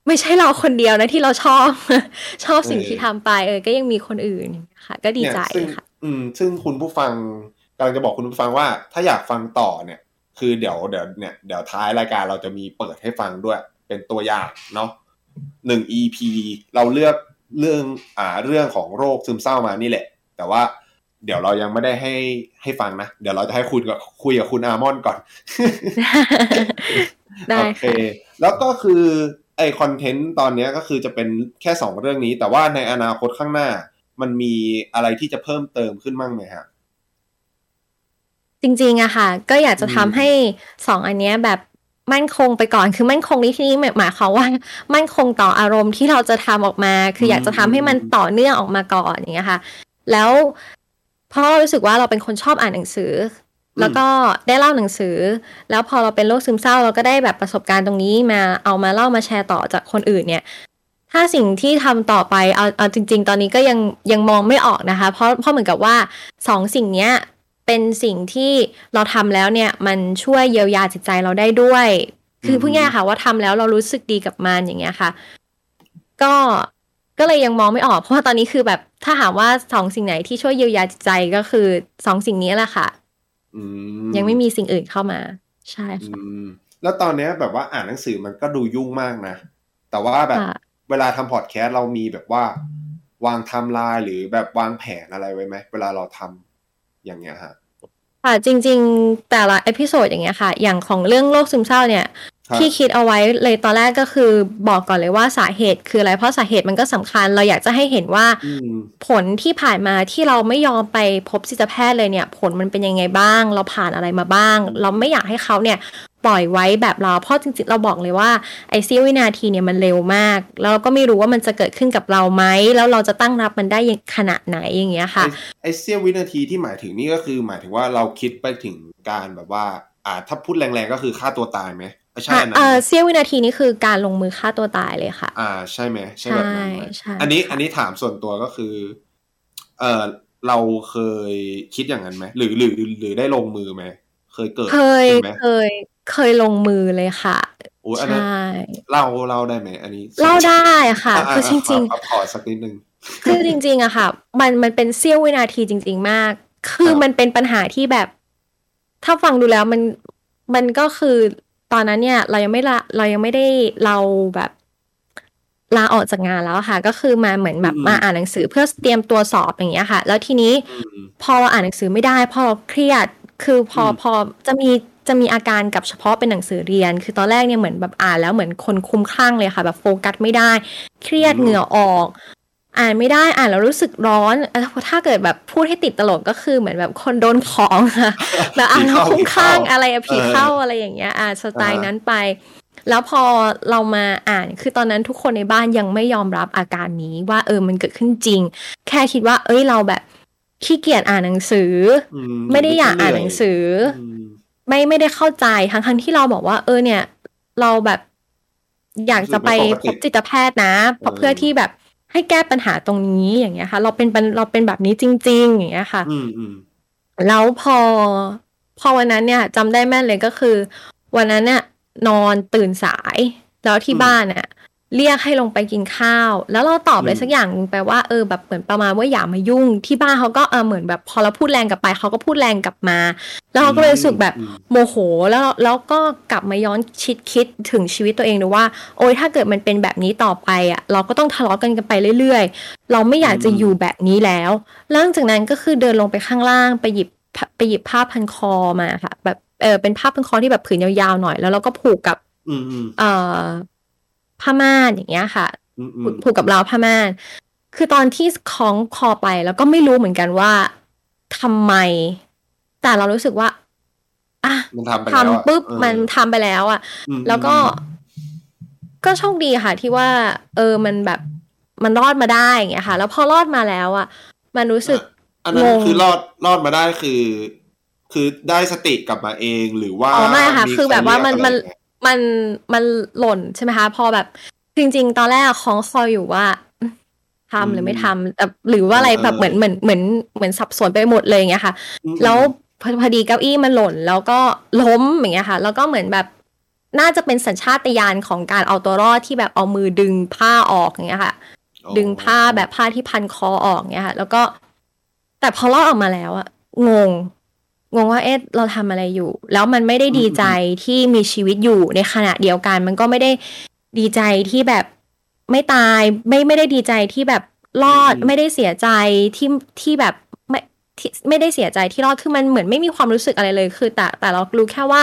ไม่ใช่เราคนเดียวนะที่เราชอบ ชอบสิ่งที่ทำไปเออ ก็ยังมีคนอื่นอย่างเงี้ยค่ะ ก็ดีใจเนี่ยซึ่งค่ะ อืม ซึ่งคุณผู้ฟังกำลังจะบอกคุณผู้ฟังว่า ถ้าอยากฟังต่อเนี่ย คือเดี๋ยวเดี๋ยวเนี่ยเดี๋ยวท้ายรายการเราจะมีเปิดให้ฟังด้วย เป็นตัวอย่างเนาะหนึ่ง EP เราเลือก เรื่องอ่าเรื่องของโรคซึมเศร้ามานี่แหละ แต่ว่าเดี๋ยวเรายังไม่ได้ให้ให้ฟังนะ เดี๋ยวเราจะให้คุยกับคุยกับคุณอาร์มอนก่อน ได้โอเคค่ะแล้วก็คือไอคอนเทนต์ตอนเนี้ยก็คือจะเป็นแค่สองเรื่องนี้ แต่ว่าในอนาคตข้างหน้า มันมีอะไรที่จะเพิ่มเติมขึ้นบ้างไหมฮะจริงๆอะค่ะ ก็อยากจะอืมทำให้สองอันเนี้ยแบบ มั่นคงไปก่อน คือมั่นคงในที่นี้หมายความว่า มั่นคงต่ออารมณ์ที่เราจะทำออกมา คืออยากจะทำให้มันต่อเนื่องออกมาก่อนอย่างเงี้ยค่ะ แล้วเพราะเรารู้สึกว่าเราเป็นคนชอบอ่านหนังสืออแล้วก็ได้เล่าหนังสือ แล้วพอเราเป็นโรคซึมเศร้า เราก็ได้แบบประสบการณ์ตรงนี้มาเอามาเล่ามาแชร์ต่อจากคนอื่นเนี่ยถ้าสิ่งที่ทำต่อไปเอาเอาจริง ๆ ตอนนี้ก็ยังยังมองไม่ออกนะคะ เพราะเพราะเหมือนกับว่าสองสิ่งเนี้ย เป็นสิ่งที่เราทำแล้วเนี่ยมันช่วยเยียวยาจิตใจเราได้ด้วย คือพูดง่ายๆค่ะว่าทำแล้วเรารู้สึกดีกับมันอย่างเงี้ยค่ะ ก็ก็เลยยังมองไม่ออกเพราะว่าตอนนี้คือแบบถ้าถามว่าสองสิ่งไหนที่ช่วยเยียวยาจิตใจก็คือสองสิ่งนี้แหละค่ะอืมยังไม่มีสิ่งอื่นเข้ามา ใช่อืค่ะมแล้วตอนเนี้ยแบบว่าอ่านหนังสือมันก็ดูยุ่งมากนะ แต่ว่าแบบค่ะเวลาทำพอดแคสต์เรามีแบบว่า วางไทม์ไลน์หรือแบบวางแผนอะไรไว้ไหมเวลาเราทำ อย่างเงี้ยฮะค่ะจริง ๆ แต่ละ episode อย่างเงี้ยค่ะ อย่างของเรื่องโรคซึมเศร้าเนี่ยครับที่คิดเอาไว้เลยตอนแรกก็คือบอกก่อนเลยว่าสาเหตุคืออะไรเพราะสาเหตุมันก็สำคัญ เราอยากจะให้เห็นว่าอืมผลที่ผ่านมาที่เราไม่ยอมไปพบจิตแพทย์เลยเนี่ย ผลมันเป็นยังไงบ้าง เราผ่านอะไรมาบ้าง เราไม่อยากให้เขาเนี่ย ปล่อยไว้แบบเราเพราะจริงๆ เราบอกเลยว่าไอ้เสี้ยววินาทีเนี่ยมันเร็วมากแล้วเราก็ไม่รู้ว่ามันจะเกิดขึ้นกับเราไหมแล้วเราจะตั้งรับมันได้ขนาดไหนอย่างเงี้ยค่ะไอ้ไอเสี้ยววินาทีที่หมายถึงนี่ก็คือ หมายถึงว่าเราคิดไปถึงการแบบว่าอ่าถ้าพูดแรงๆก็คือฆ่าตัวตายไหมไม่ใช่อันนั้นเออไหมเสี้ยววินาทีนี้คือการลงมือฆ่าตัวตายเลยค่ะ อ่าใช่ไหมใช่แบบนั้นไหมใช่ใช่อันนี้อันนี้ถามส่วนตัวก็คือ เออเราเคยคิดอย่างนั้นไหมหรือหรือหรือได้ลงมือไหม เคยเกิดเคยขึ้นไหมเคย เคยลงมือเลยค่ะโอ้ยอันนั้นใช่เล่าเล่าได้ไหมอันนี้ เล่าได้ค่ะอ่าคือจริงขอขอสักนิดนึงๆคือจริง ๆอะค่ะ มันมันเป็นเสี้ยววินาทีจริง ๆ มาก คือครับมันเป็นปัญหาที่แบบ ถ้าฟังดูแล้วมันมันก็คือตอนนั้นเนี่ย เรายังไม่ละเรายังไม่ได้เราแบบลาออกจากงานแล้วอะค่ะ ก็คือมาเหมือนแบบมาอ่านหนังสือเพื่อเตรียมตัวสอบอย่างเงี้ยค่ะ แล้วทีนี้อืมพอเราอ่านหนังสือไม่ได้พอเราเครียด คือพออืมพอจะมีจะมีอาการกับเฉพาะเป็นหนังสือเรียน คือตอนแรกเนี่ยเหมือนแบบอ่านแล้วเหมือนคนคลุ้มคลั่งเลยค่ะ แบบโฟกัสไม่ได้ เครียดเหงื่อออก อ่านไม่ได้อ่านแล้วรู้สึกร้อนเอ่อถ้าเกิดแบบพูดให้ติดตลกก็คือเหมือนแบบคนโดนของค่ะแบบอ่านแล้วคลุ้มคลั่งอะไรอะผีเข้าอะไรอย่างเงี้ยอ่านสไตล์นั้นไป แล้วพอเรามาอ่านคือตอนนั้นทุกคนในบ้านยังไม่ยอมรับอาการนี้ว่าเออมันเกิดขึ้นจริง แค่คิดว่า เอ้ยเราแบบ ขี้เกียจอ่านหนังสืออือ ไม่ได้อยากอ่านหนังสือมไม่ไม่ได้เข้าใจทั้งทั้งที่เราบอกว่า เออเนี่ย เราแบบอยากจะไปพบจิตแพทย์นะเพราะเพื่อที่แบบให้แก้ปัญหาตรงนี้อย่างเงี้ยค่ะ เราเป็นปัญเราเป็นแบบนี้จริง ๆ อย่างเงี้ยค่ะอืมอืมแล้วพอ พอวันนั้นเนี่ยจำได้แม่นเลยก็คือ วันนั้นเนี่ยนอนตื่นสาย แล้วที่บ้านเนี่ย เรียกให้ลงไปกินข้าว แล้วเราตอบอะไรสักอย่างหนึ่งไปว่าเออแบบเหมือนประมาณว่าอย่ามายุ่ง ที่บ้านเขาก็เออเหมือนแบบพอเราพูดแรงกลับไปเขาก็พูดแรงกลับมา แล้วเขาก็เลยรู้สึกแบบอืมโมโห แล้วแล้วก็กลับมาย้อนคิดคิดถึงชีวิตตัวเองดูว่า โอ้ยถ้าเกิดมันเป็นแบบนี้ต่อไปอะเราก็ต้องทะเลาะกันกันไปเรื่อย ๆ เราไม่อยากจะอืมอยู่แบบนี้แล้วแล้วหลังจากนั้นก็คือเดินลงไปข้างล่างไปหยิบไปหยิบผ้าพันคอมาค่ะ แบบเออเป็นผ้าพันคอที่แบบผืนยาวๆหน่อยแล้วเราก็ผูกกับอืมอืมเอ่อ ผ้าม่านอย่างเงี้ยค่ะอืมอืผูมกผูกกับราวผ้าม่านคือตอนที่คล้องคอไปแล้วก็ไม่รู้เหมือนกันว่าทำไม แต่เรารู้สึกว่าอะมันทำไปทำแล้วอะปุ๊บเออมันทำไปแล้วอะอืมแล้วก็ ก็โชคดีค่ะ ที่ว่า เออมันแบบมันรอดมาได้อย่างเงี้ยค่ะ แล้วพอรอดมาแล้วอะ มันรู้สึกอันนั้นงงคือรอดรอดมาได้คือ คือได้สติกลับมาเองหรือว่าอ๋อไม่ค่ะมีคือแบบว่ามันเรียกมันอะไรไห มันมันหล่นใช่ไหมคะ พอแบบ จริง ๆ ตอนแรกอะคล้องคออยู่ว่าอืมทำหรือไม่ทำแต่หรือว่าอะไรแบบเหมือนเหมือนเหมือนเหมือนสับสนไปหมดเลยอย่างเงี้ยค่ะอืมแล้วพอพอดีเก้าอี้มันหล่น แล้วก็ล้มอย่างเงี้ยค่ะ แล้วก็เหมือนแบบน่าจะเป็นสัญชาตญาณของการเอาตัวรอดที่แบบเอามือดึงผ้าออกอย่างเงี้ยค่ะอ๋อดึงผ้าแบบผ้าที่พันคอออกเงี้ยค่ะ แล้วก็ แต่พอลอดออกมาแล้วอะงง งงว่าเอ๊ะเราทำอะไรอยู่ แล้วมันไม่ได้ดีใจที่มีชีวิตอยู่ในขณะเดียวกัน มันก็ไม่ได้ดีใจที่แบบไม่ตายไม่ไม่ได้ดีใจที่แบบรอดไม่ได้เสียใจที่ที่แบบไม่ที่ไม่ได้เสียใจที่รอดคือมันเหมือนไม่มีความรู้สึกอะไรเลยคือ แต่แต่เรารู้แค่ว่า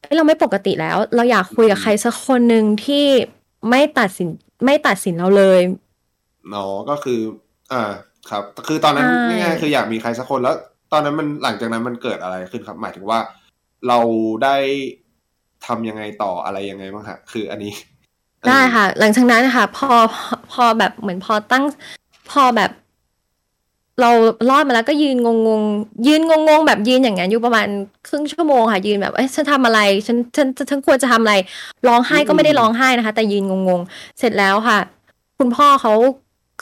เอ้ยเราไม่ปกติแล้ว เราอยากคุยกับใครสักคนหนึ่งที่ไม่ตัดสินไม่ตัดสินเราเลยอ๋อก็คือ อ่า ครับ คือตอนนั้นใช่ง่ายๆคืออยากมีใครสักคนแล้ว ตอนนั้นมันหลังจากนั้นมันเกิดอะไรขึ้นครับ หมายถึงว่า เราได้ทำยังไงต่ออะไรยังไงบ้างฮะคืออันนี้ ได้ค่ะ หลังจากนั้นนะคะพอพอแบบเหมือนพอตั้ง พอแบบ เรารอดมาแล้วก็ยืนงงงยืนงงงแบบยืนอย่างนั้นอยู่ประมาณครึ่งชั่วโมงค่ะยืนแบบเอ้ยฉันทำอะไร ฉันฉันฉันควรจะทำอะไรร้องไห้ก็ไม่ได้ร้องไห้นะคะ แต่ยืนงงงเสร็จแล้วค่ะ คุณพ่อเขา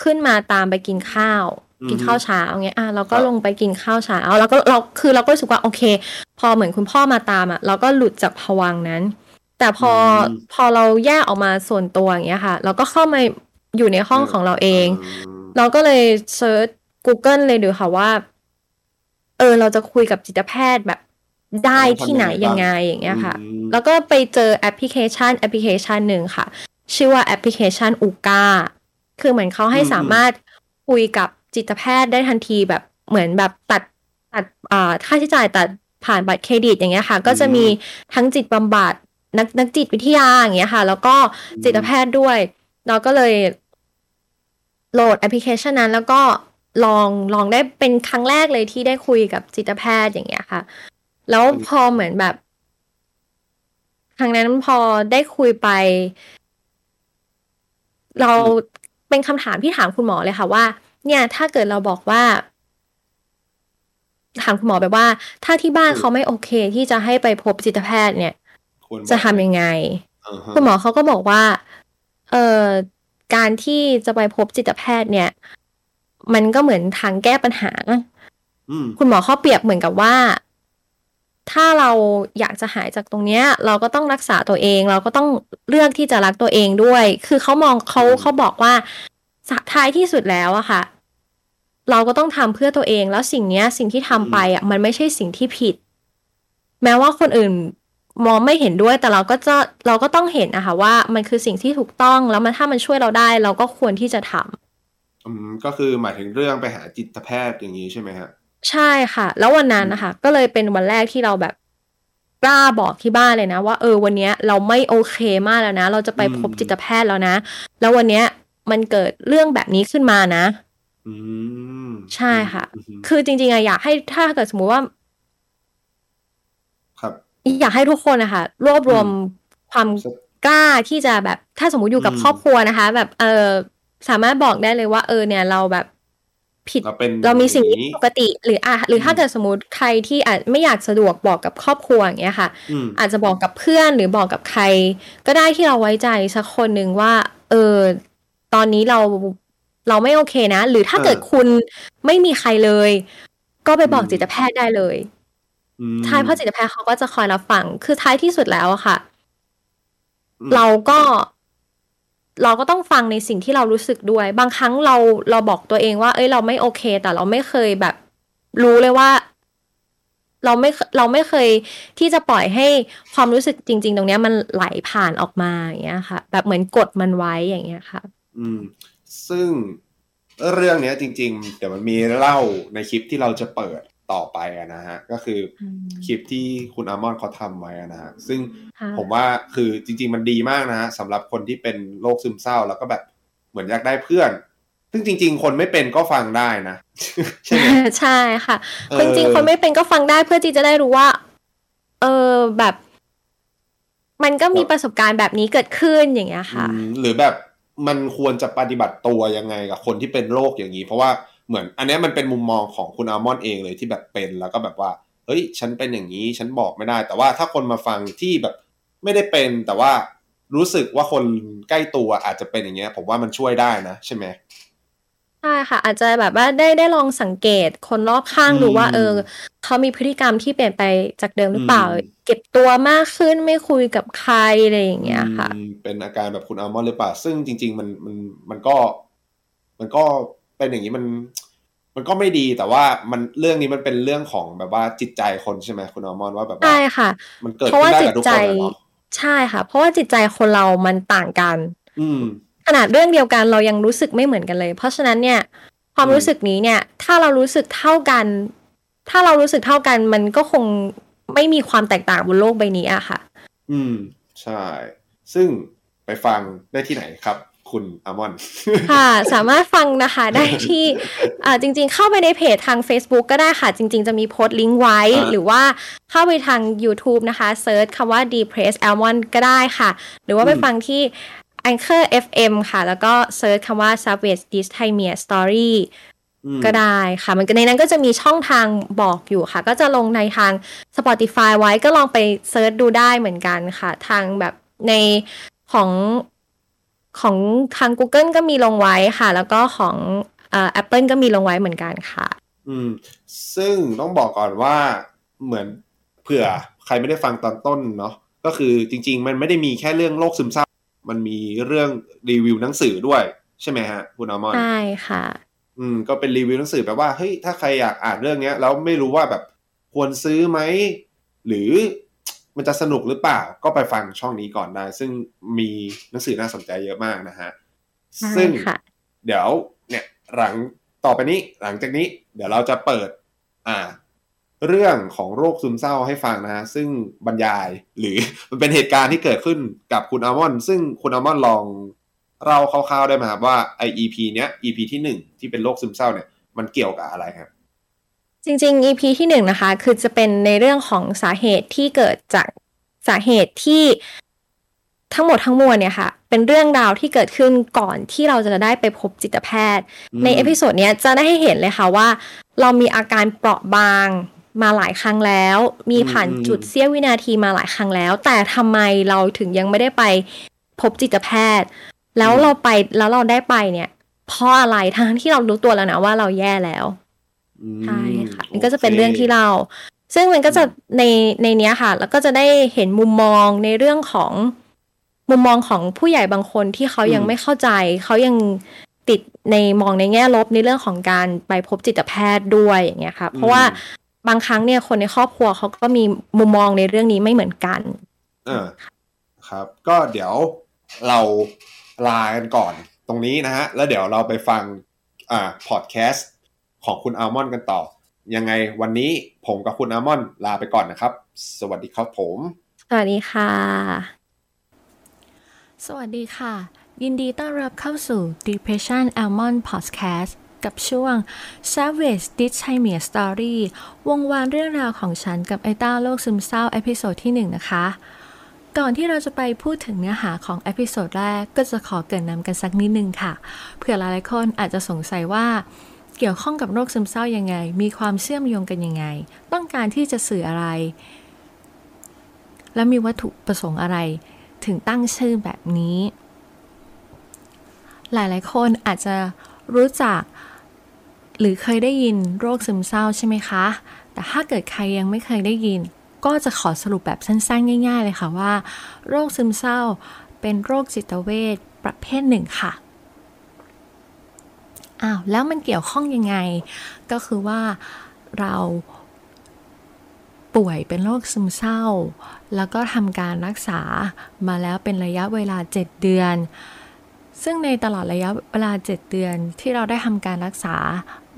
ขึ้นมาตามไปกินข้าว กินข้าวเช้าเงี้ยอะเราก็ครับลงไปกินข้าวเช้าแล้วก็เราคือเราก็รู้สึกว่าโอเค พอเหมือนคุณพ่อมาตามอะเราก็หลุดจากภวังค์นั้น แต่พออมพอเราแยกออกมาส่วนตัวอย่างเงี้ยค่ะ เราก็เข้ามาอยู่ในห้องของเราเองมเราก็เลยเซิร์ช Google เลยดูค่ะว่า เออ เราจะคุยกับจิตแพทย์แบบได้ที่ไหนยังไงอย่างเงี้ยค่ะอืมแล้วก็ไปเจอแอปพลิเคชันแอปพลิเคชันหนึ่งค่ะ ชื่อว่าแอปพลิเคชันอูกาคือเหมือนเขาให้อืมสามารถคุยกับ จิตแพทย์ได้ทันทีแบบเหมือนแบบตัดตัดอ่าค่าใช้จ่ายตัดผ่านบัตรเครดิตอย่างเงี้ยค่ะ ก็จะมีทั้งจิตบำบัดนักนักจิตวิทยาอย่างเงี้ยค่ะ แล้วก็จิตแพทย์ด้วย เราก็เลยโหลดแอปพลิเคชันนั้น แล้วก็ลองลองได้เป็นครั้งแรกเลยที่ได้คุยกับจิตแพทย์อย่างเงี้ยค่ะ แล้วพอเหมือนแบบครั้งนั้นพอได้คุยไป เราเป็นคำถามที่ถามคุณหมอเลยค่ะว่า เนี่ยถ้าเกิดเราบอกว่าถามคุณหมอไปว่า ถ้าที่บ้านเขาไม่โอเคที่จะให้ไปพบจิตแพทย์เนี่ยควรบอกจะทำยังไงอ่าฮะคุณหมอเขาก็บอกว่า เอ่อการที่จะไปพบจิตแพทย์เนี่ย มันก็เหมือนทางแก้ปัญหาอืมคุณหมอเขาเปรียบเหมือนกับว่า ถ้าเราอยากจะหายจากตรงเนี้ย เราก็ต้องรักษาตัวเอง เราก็ต้องเลือกที่จะรักตัวเองด้วย คือเขามองเขาอืมเขาบอกว่าส ท้ายที่สุดแล้วอะค่ะ เราก็ต้องทำเพื่อตัวเอง แล้วสิ่งเนี้ย สิ่งที่ทำไปอะมันไม่ใช่สิ่งที่ผิด แม้ว่าคนอื่นมองไม่เห็นด้วยแต่เราก็จะเราก็ต้องเห็นนะคะว่ามันคือสิ่งที่ถูกต้องแล้วมันถ้ามันช่วยเราได้ เราก็ควรที่จะทำอืมก็คือหมายถึงเรื่องไปหาจิตแพทย์อย่างนี้ใช่ไหมฮะใช่ค่ะ แล้ววันนั้นนะคะ ก็เลยเป็นวันแรกที่เราแบบกล้าบอกที่บ้านเลยนะ ว่าเออวันเนี้ยเราไม่โอเคมากแล้วนะ เราจะไปพบอืมจิตแพทย์แล้วนะ แล้ววันเนี้ย มันเกิดเรื่องแบบนี้ขึ้นมานะอืมใช่ค่ะอืมคือจริงๆอะอยากให้ถ้าเกิดสมมุติว่า ครับ อยากให้ทุกคนนะคะรวบรวมความสักกล้าที่จะแบบ ถ้าสมมติอยู่กับอืมครอบครัวนะคะ แบบเออสามารถบอกได้เลยว่า เออ เนี่ยเราแบบผิดเราเป็นเรามีสิ่งอย่ที่ปกติ หรืออะหรือถ้าอืมเกิดสมมติใครที่อาจไม่อยากสะดวกบอกกับครอบครัวอย่างเงี้ยค่ะอืมอาจจะบอกกับเพื่อนหรือบอกกับใคร ก็ได้ที่เราไว้ใจสักคนหนึ่งว่า เออ ตอนนี้เราเราไม่โอเคนะ หรือถ้าเออเกิดคุณไม่มีใครเลย ก็ไปบอกอืมจิตแพทย์ได้เลยอืมใช่เพราะจิตแพทย์เขาก็จะคอยรับฟังคือท้ายที่สุดแล้วอะค่ะอืมเราก็ เราก็ต้องฟังในสิ่งที่เรารู้สึกด้วย บางครั้งเราเราบอกตัวเองว่า เอ้ยเราไม่โอเค แต่เราไม่เคยแบบ รู้เลยว่า เราไม่เคเราไม่เคยที่จะปล่อยให้ความรู้สึกจริง ๆ ตรงเนี้ยมันไหลผ่านออกมาอย่างเงี้ยค่ะ แบบเหมือนกดมันไว้อย่างเงี้ยค่ะ อืม ซึ่งเรื่องเนี้ยจริง ๆ เดี๋ยวมันมีเล่าในคลิปที่เราจะเปิดต่อไปอะนะฮะ ก็คืออมคลิปที่คุณอามอนเขาทำไว้อะนะฮะ ซึ่งค่ะผมว่าคือจริง ๆ มันดีมากนะฮะสำหรับคนที่เป็นโรคซึมเศร้า แล้วก็แบบเหมือนอยากได้เพื่อน ซึ่งจริง ๆ คนไม่เป็นก็ฟังได้นะ ใช่ไหมใช่ค่ะเออคนจริงๆคนไม่เป็นก็ฟังได้เพื่อที่จะได้รู้ว่า เออแบบ มันก็มีประสบการณ์แบบนี้เกิดขึ้นอย่างเงี้ยค่ะอืมหรือแบบ มันควรจะปฏิบัติตัวยังไงกับคนที่เป็นโรคอย่างนี้ เพราะว่าเหมือนอันนี้มันเป็นมุมมองของคุณอามอนเองเลยที่แบบเป็นแล้วก็แบบว่าเฮ้ย ฉันเป็นอย่างนี้ฉันบอกไม่ได้ แต่ว่าถ้าคนมาฟังที่แบบไม่ได้เป็นแต่ว่ารู้สึกว่าคนใกล้ตัวอาจจะเป็นอย่างเงี้ย ผมว่ามันช่วยได้นะ ใช่ไหม ใช่ค่ะ อาจจะแบบว่าได้ได้ลองสังเกตคนรอบข้างอืมดูว่า เออเขามีพฤติกรรมที่เปลี่ยนไปจากเดิมหรือเปล่าอืมเก็บตัวมากขึ้นไม่คุยกับใครอะไรอย่างเงี้ยค่ะอืมเป็นอาการแบบคุณอามอนหรือเปล่าซึ่งจริง ๆ มันมันมันก็ มันก็เป็นอย่างนี้มัน มันก็ไม่ดีแต่ว่ามันเรื่องนี้มันเป็นเรื่องของแบบว่าจิตใจคนใช่ไหมคุณอามอนว่าแบบว่าใช่ค่ะ มันเกิดเพราะขึ้นว่าได้จิตกับทุกใจคนอะเนาะใช่ค่ะ เพราะว่าจิตใจคนเรามันต่างกัน อืม ขนาดเรื่องเดียวกันเรายังรู้สึกไม่เหมือนกันเลย เพราะฉะนั้นเนี่ยความอืมรู้สึกนี้เนี่ย ถ้าเรารู้สึกเท่ากัน ถ้าเรารู้สึกเท่ากันมันก็คงไม่มีความแตกต่างบนโลกใบนี้อะค่ะ อืม ใช่ ซึ่งไปฟังได้ที่ไหนครับ คุณอามอน ค่ะ สามารถฟังนะคะได้ที่อ่าจริง ๆ เข้าไปในเพจทาง Facebook ก็ได้ค่ะ จริง ๆ จะมีโพสต์ลิงก์ไว้อ่าหรือว่าเข้าไปทาง YouTube นะคะเซิร์ชคำว่า Depress Almond ก็ได้ค่ะ หรือว่าไปฟังที่ Anchor FM ค่ะ แล้วก็ search คำว่า Savage Dysthymia Story ก็ได้ค่ะ มันก็ในนั้นก็จะมีช่องทางบอกอยู่ค่ะ ก็จะลงในทาง Spotify ไว้ก็ลองไป search ดูได้เหมือนกันค่ะ ทางแบบในของของทาง Google ก็มีลงไว้ค่ะ แล้วก็ของแอปเปิลก็มีลงไว้เหมือนกันค่ะ อืม ซึ่งต้องบอกก่อนว่าเหมือนเผื่อใครไม่ได้ฟังตอนต้นเนาะก็คือจริง ๆ มันไม่ได้มีแค่เรื่องโรคซึมเศร้า มันมีเรื่องรีวิวหนังสือด้วย ใช่ไหมฮะคุณอมอนใช่ค่ะ อืมก็เป็นรีวิวหนังสือแบบว่าเฮ้ยถ้าใครอยากอ่านเรื่องเนี้ยแล้วไม่รู้ว่าแบบควรซื้อไหมหรือมันจะสนุกหรือเปล่าก็ไปฟังช่องนี้ก่อนได้ ซึ่งมีหนังสือน่าสนใจเยอะมากนะฮะซึ่งเดี๋ยวเนี่ยหลังต่อไปนี้หลังจากนี้ เดี๋ยวเราจะเปิด อ่า เรื่องของโรคซึมเศร้าให้ฟังนะฮะซึ่งบรรยายหรือมันเป็นเหตุการณ์ที่เกิดขึ้นกับคุณอัลมอน ซึ่งคุณอัลมอนลองเราคร่าวๆได้ไหมครับว่าไอ EP เนี้ย EP ที่หนึ่งที่เป็นโรคซึมเศร้าเนี่ยมันเกี่ยวกับอะไรครับจริงๆ EP ที่หนึ่งนะคะ คือจะเป็นในเรื่องของสาเหตุที่เกิดจากสาเหตุที่ทั้งหมดทั้งมวลเนี่ยค่ะ เป็นเรื่องราวที่เกิดขึ้นก่อนที่เราจะได้ไปพบจิตแพทย์ ใน episode นี้จะได้ให้เห็นเลยค่ะว่า เรามีอาการเปราะบาง มาหลายครั้งแล้ว มีผ่านจุดเสี้ยววินาทีมาหลายครั้งแล้ว แต่ทำไมเราถึงยังไม่ได้ไปพบจิตแพทย์ แล้วเราไปแล้วเราได้ไปเนี่ยเพราะอะไรทั้งที่เรารู้ตัวแล้วนะว่าเราแย่แล้วใช่ค่ะนี่ก็จะเป็นเรื่องที่เรา ซึ่งมันก็จะในในเนี้ยค่ะ แล้วก็จะได้เห็นมุมมองในเรื่องของมุมมองของผู้ใหญ่บางคนที่เขายังไม่เข้าใจ เขายังติดในมองในแง่ลบในเรื่องของการไปพบจิตแพทย์ด้วยอย่างเงี้ยค่ะ เพราะว่า บางครั้งเนี่ยคนในครอบครัวเขาก็มีมุมมองในเรื่องนี้ไม่เหมือนกันอ่าครับ ก็เดี๋ยวเราลากันก่อนตรงนี้นะฮะ แล้วเดี๋ยวเราไปฟังอ่าพอดแคสต์ของคุณอัลมอนด์กันต่อ ยังไงวันนี้ผมกับคุณอัลมอนด์ลาไปก่อนนะครับ สวัสดีครับผม สวัสดีค่ะ สวัสดีค่ะ ยินดีต้อนรับเข้าสู่ Depression Almond Podcast กับช่วง Savage d i s h i m i a Story วงวานเรื่องราวของฉันกับไอต้าวโรคซึมเศร้า episode ที่ 1 นะคะ ก่อนที่เราจะไปพูดถึงเนื้อหาของ episode แรกก็จะขอเกริ่นนำกันสักนิดนึงค่ะ เผื่อหลายๆคนอาจจะสงสัยว่าเกี่ยวข้องกับโรคซึมเศร้ายังไง มีความเชื่อมโยงกันยังไง ต้องการที่จะสื่ออะไร และมีวัตถุประสงค์อะไร ถึงตั้งชื่อแบบนี้ หลายๆ คนอาจจะรู้จัก หรือเคยได้ยินโรคซึมเศร้าใช่ไหมคะ แต่ถ้าเกิดใครยังไม่เคยได้ยิน ก็จะขอสรุปแบบสั้นๆ ง่าย ๆ เลยค่ะว่า โรคซึมเศร้าเป็นโรคจิตเวชประเภทหนึ่งค่ะอ้าวแล้วมันเกี่ยวข้องยังไง ก็คือว่าเราป่วยเป็นโรคซึมเศร้า แล้วก็ทำการรักษามาแล้วเป็นระยะเวลา 7 เดือน ซึ่งในตลอดระยะเวลา 7 เดือนที่เราได้ทำการรักษา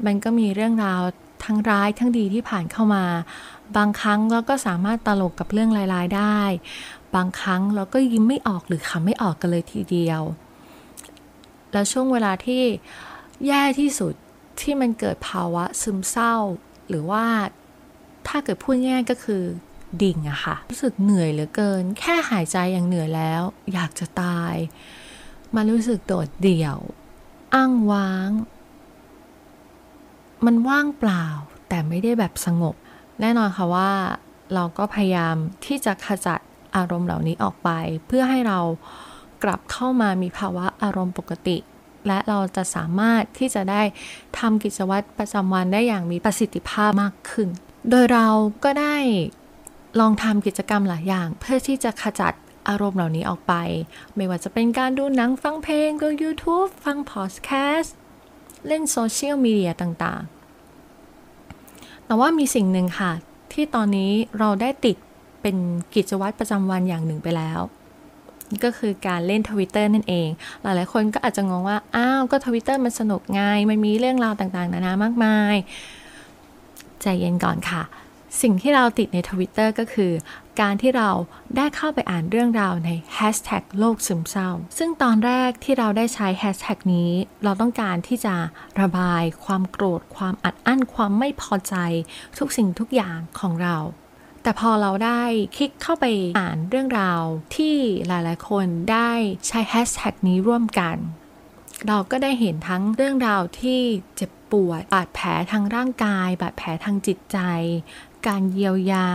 มันก็มีเรื่องราวทั้งร้ายทั้งดีที่ผ่านเข้ามา บางครั้งเราก็สามารถตลกกับเรื่องรายๆได้ บางครั้งเราก็ยิ้มไม่ออกหรือขำไม่ออกกันเลยทีเดียว แล้วช่วงเวลาที่แย่ที่สุดที่มันเกิดภาวะซึมเศร้า หรือว่าถ้าเกิดพูดง่ายก็คือดิ่งอะค่ะ รู้สึกเหนื่อยเหลือเกิน แค่หายใจอย่างเหนื่อยแล้ว อยากจะตาย มันรู้สึกโดดเดี่ยว อ้างว้าง มันว่างเปล่า แต่ไม่ได้แบบสงบ แน่นอนค่ะว่าเราก็พยายามที่จะขจัดอารมณ์เหล่านี้ออกไป เพื่อให้เรากลับเข้ามามีภาวะอารมณ์ปกติ และเราจะสามารถที่จะได้ทำกิจวัตรประจำวันได้อย่างมีประสิทธิภาพมากขึ้น โดยเราก็ได้ลองทำกิจกรรมหลายอย่าง เพื่อที่จะขจัด อารมณ์เหล่านี้ออกไป ไม่ว่าจะเป็นการดูหนังฟังเพลงดู YouTube ฟังพอดแคสต์เล่นโซเชียลมีเดียต่างๆ แต่ว่ามีสิ่งหนึ่งค่ะ ที่ตอนนี้เราได้ติดเป็นกิจวัตรประจำวันอย่างหนึ่งไปแล้ว ก็คือการเล่นทวิตเตอร์นั่นเอง หลายๆคนก็อาจจะงงว่า อ้าว ก็ทวิตเตอร์มันสนุกไง มันมีเรื่องราวต่างๆ นานามากมาย ใจเย็นก่อนค่ะ สิ่งที่เราติดในทวิตเตอร์ก็คือ การที่เราได้เข้าไปอ่านเรื่องราวในแฮชแท็กโรคซึมเศร้า ซึ่งตอนแรกที่เราได้ใช้แฮชแท็กนี้ เราต้องการที่จะระบาย ความโกรธ ความอัดอั้น ความไม่พอใจ ทุกสิ่งทุกอย่างของเรา แต่พอเราได้คลิกเข้าไปอ่านเรื่องราวที่หลายๆ คนได้ใช้แฮชแท็กนี้ร่วมกัน เราก็ได้เห็นทั้งเรื่องราวที่เจ็บปวดบาดแผลทางร่างกาย บาดแผลทางจิตใจ การเยียวยา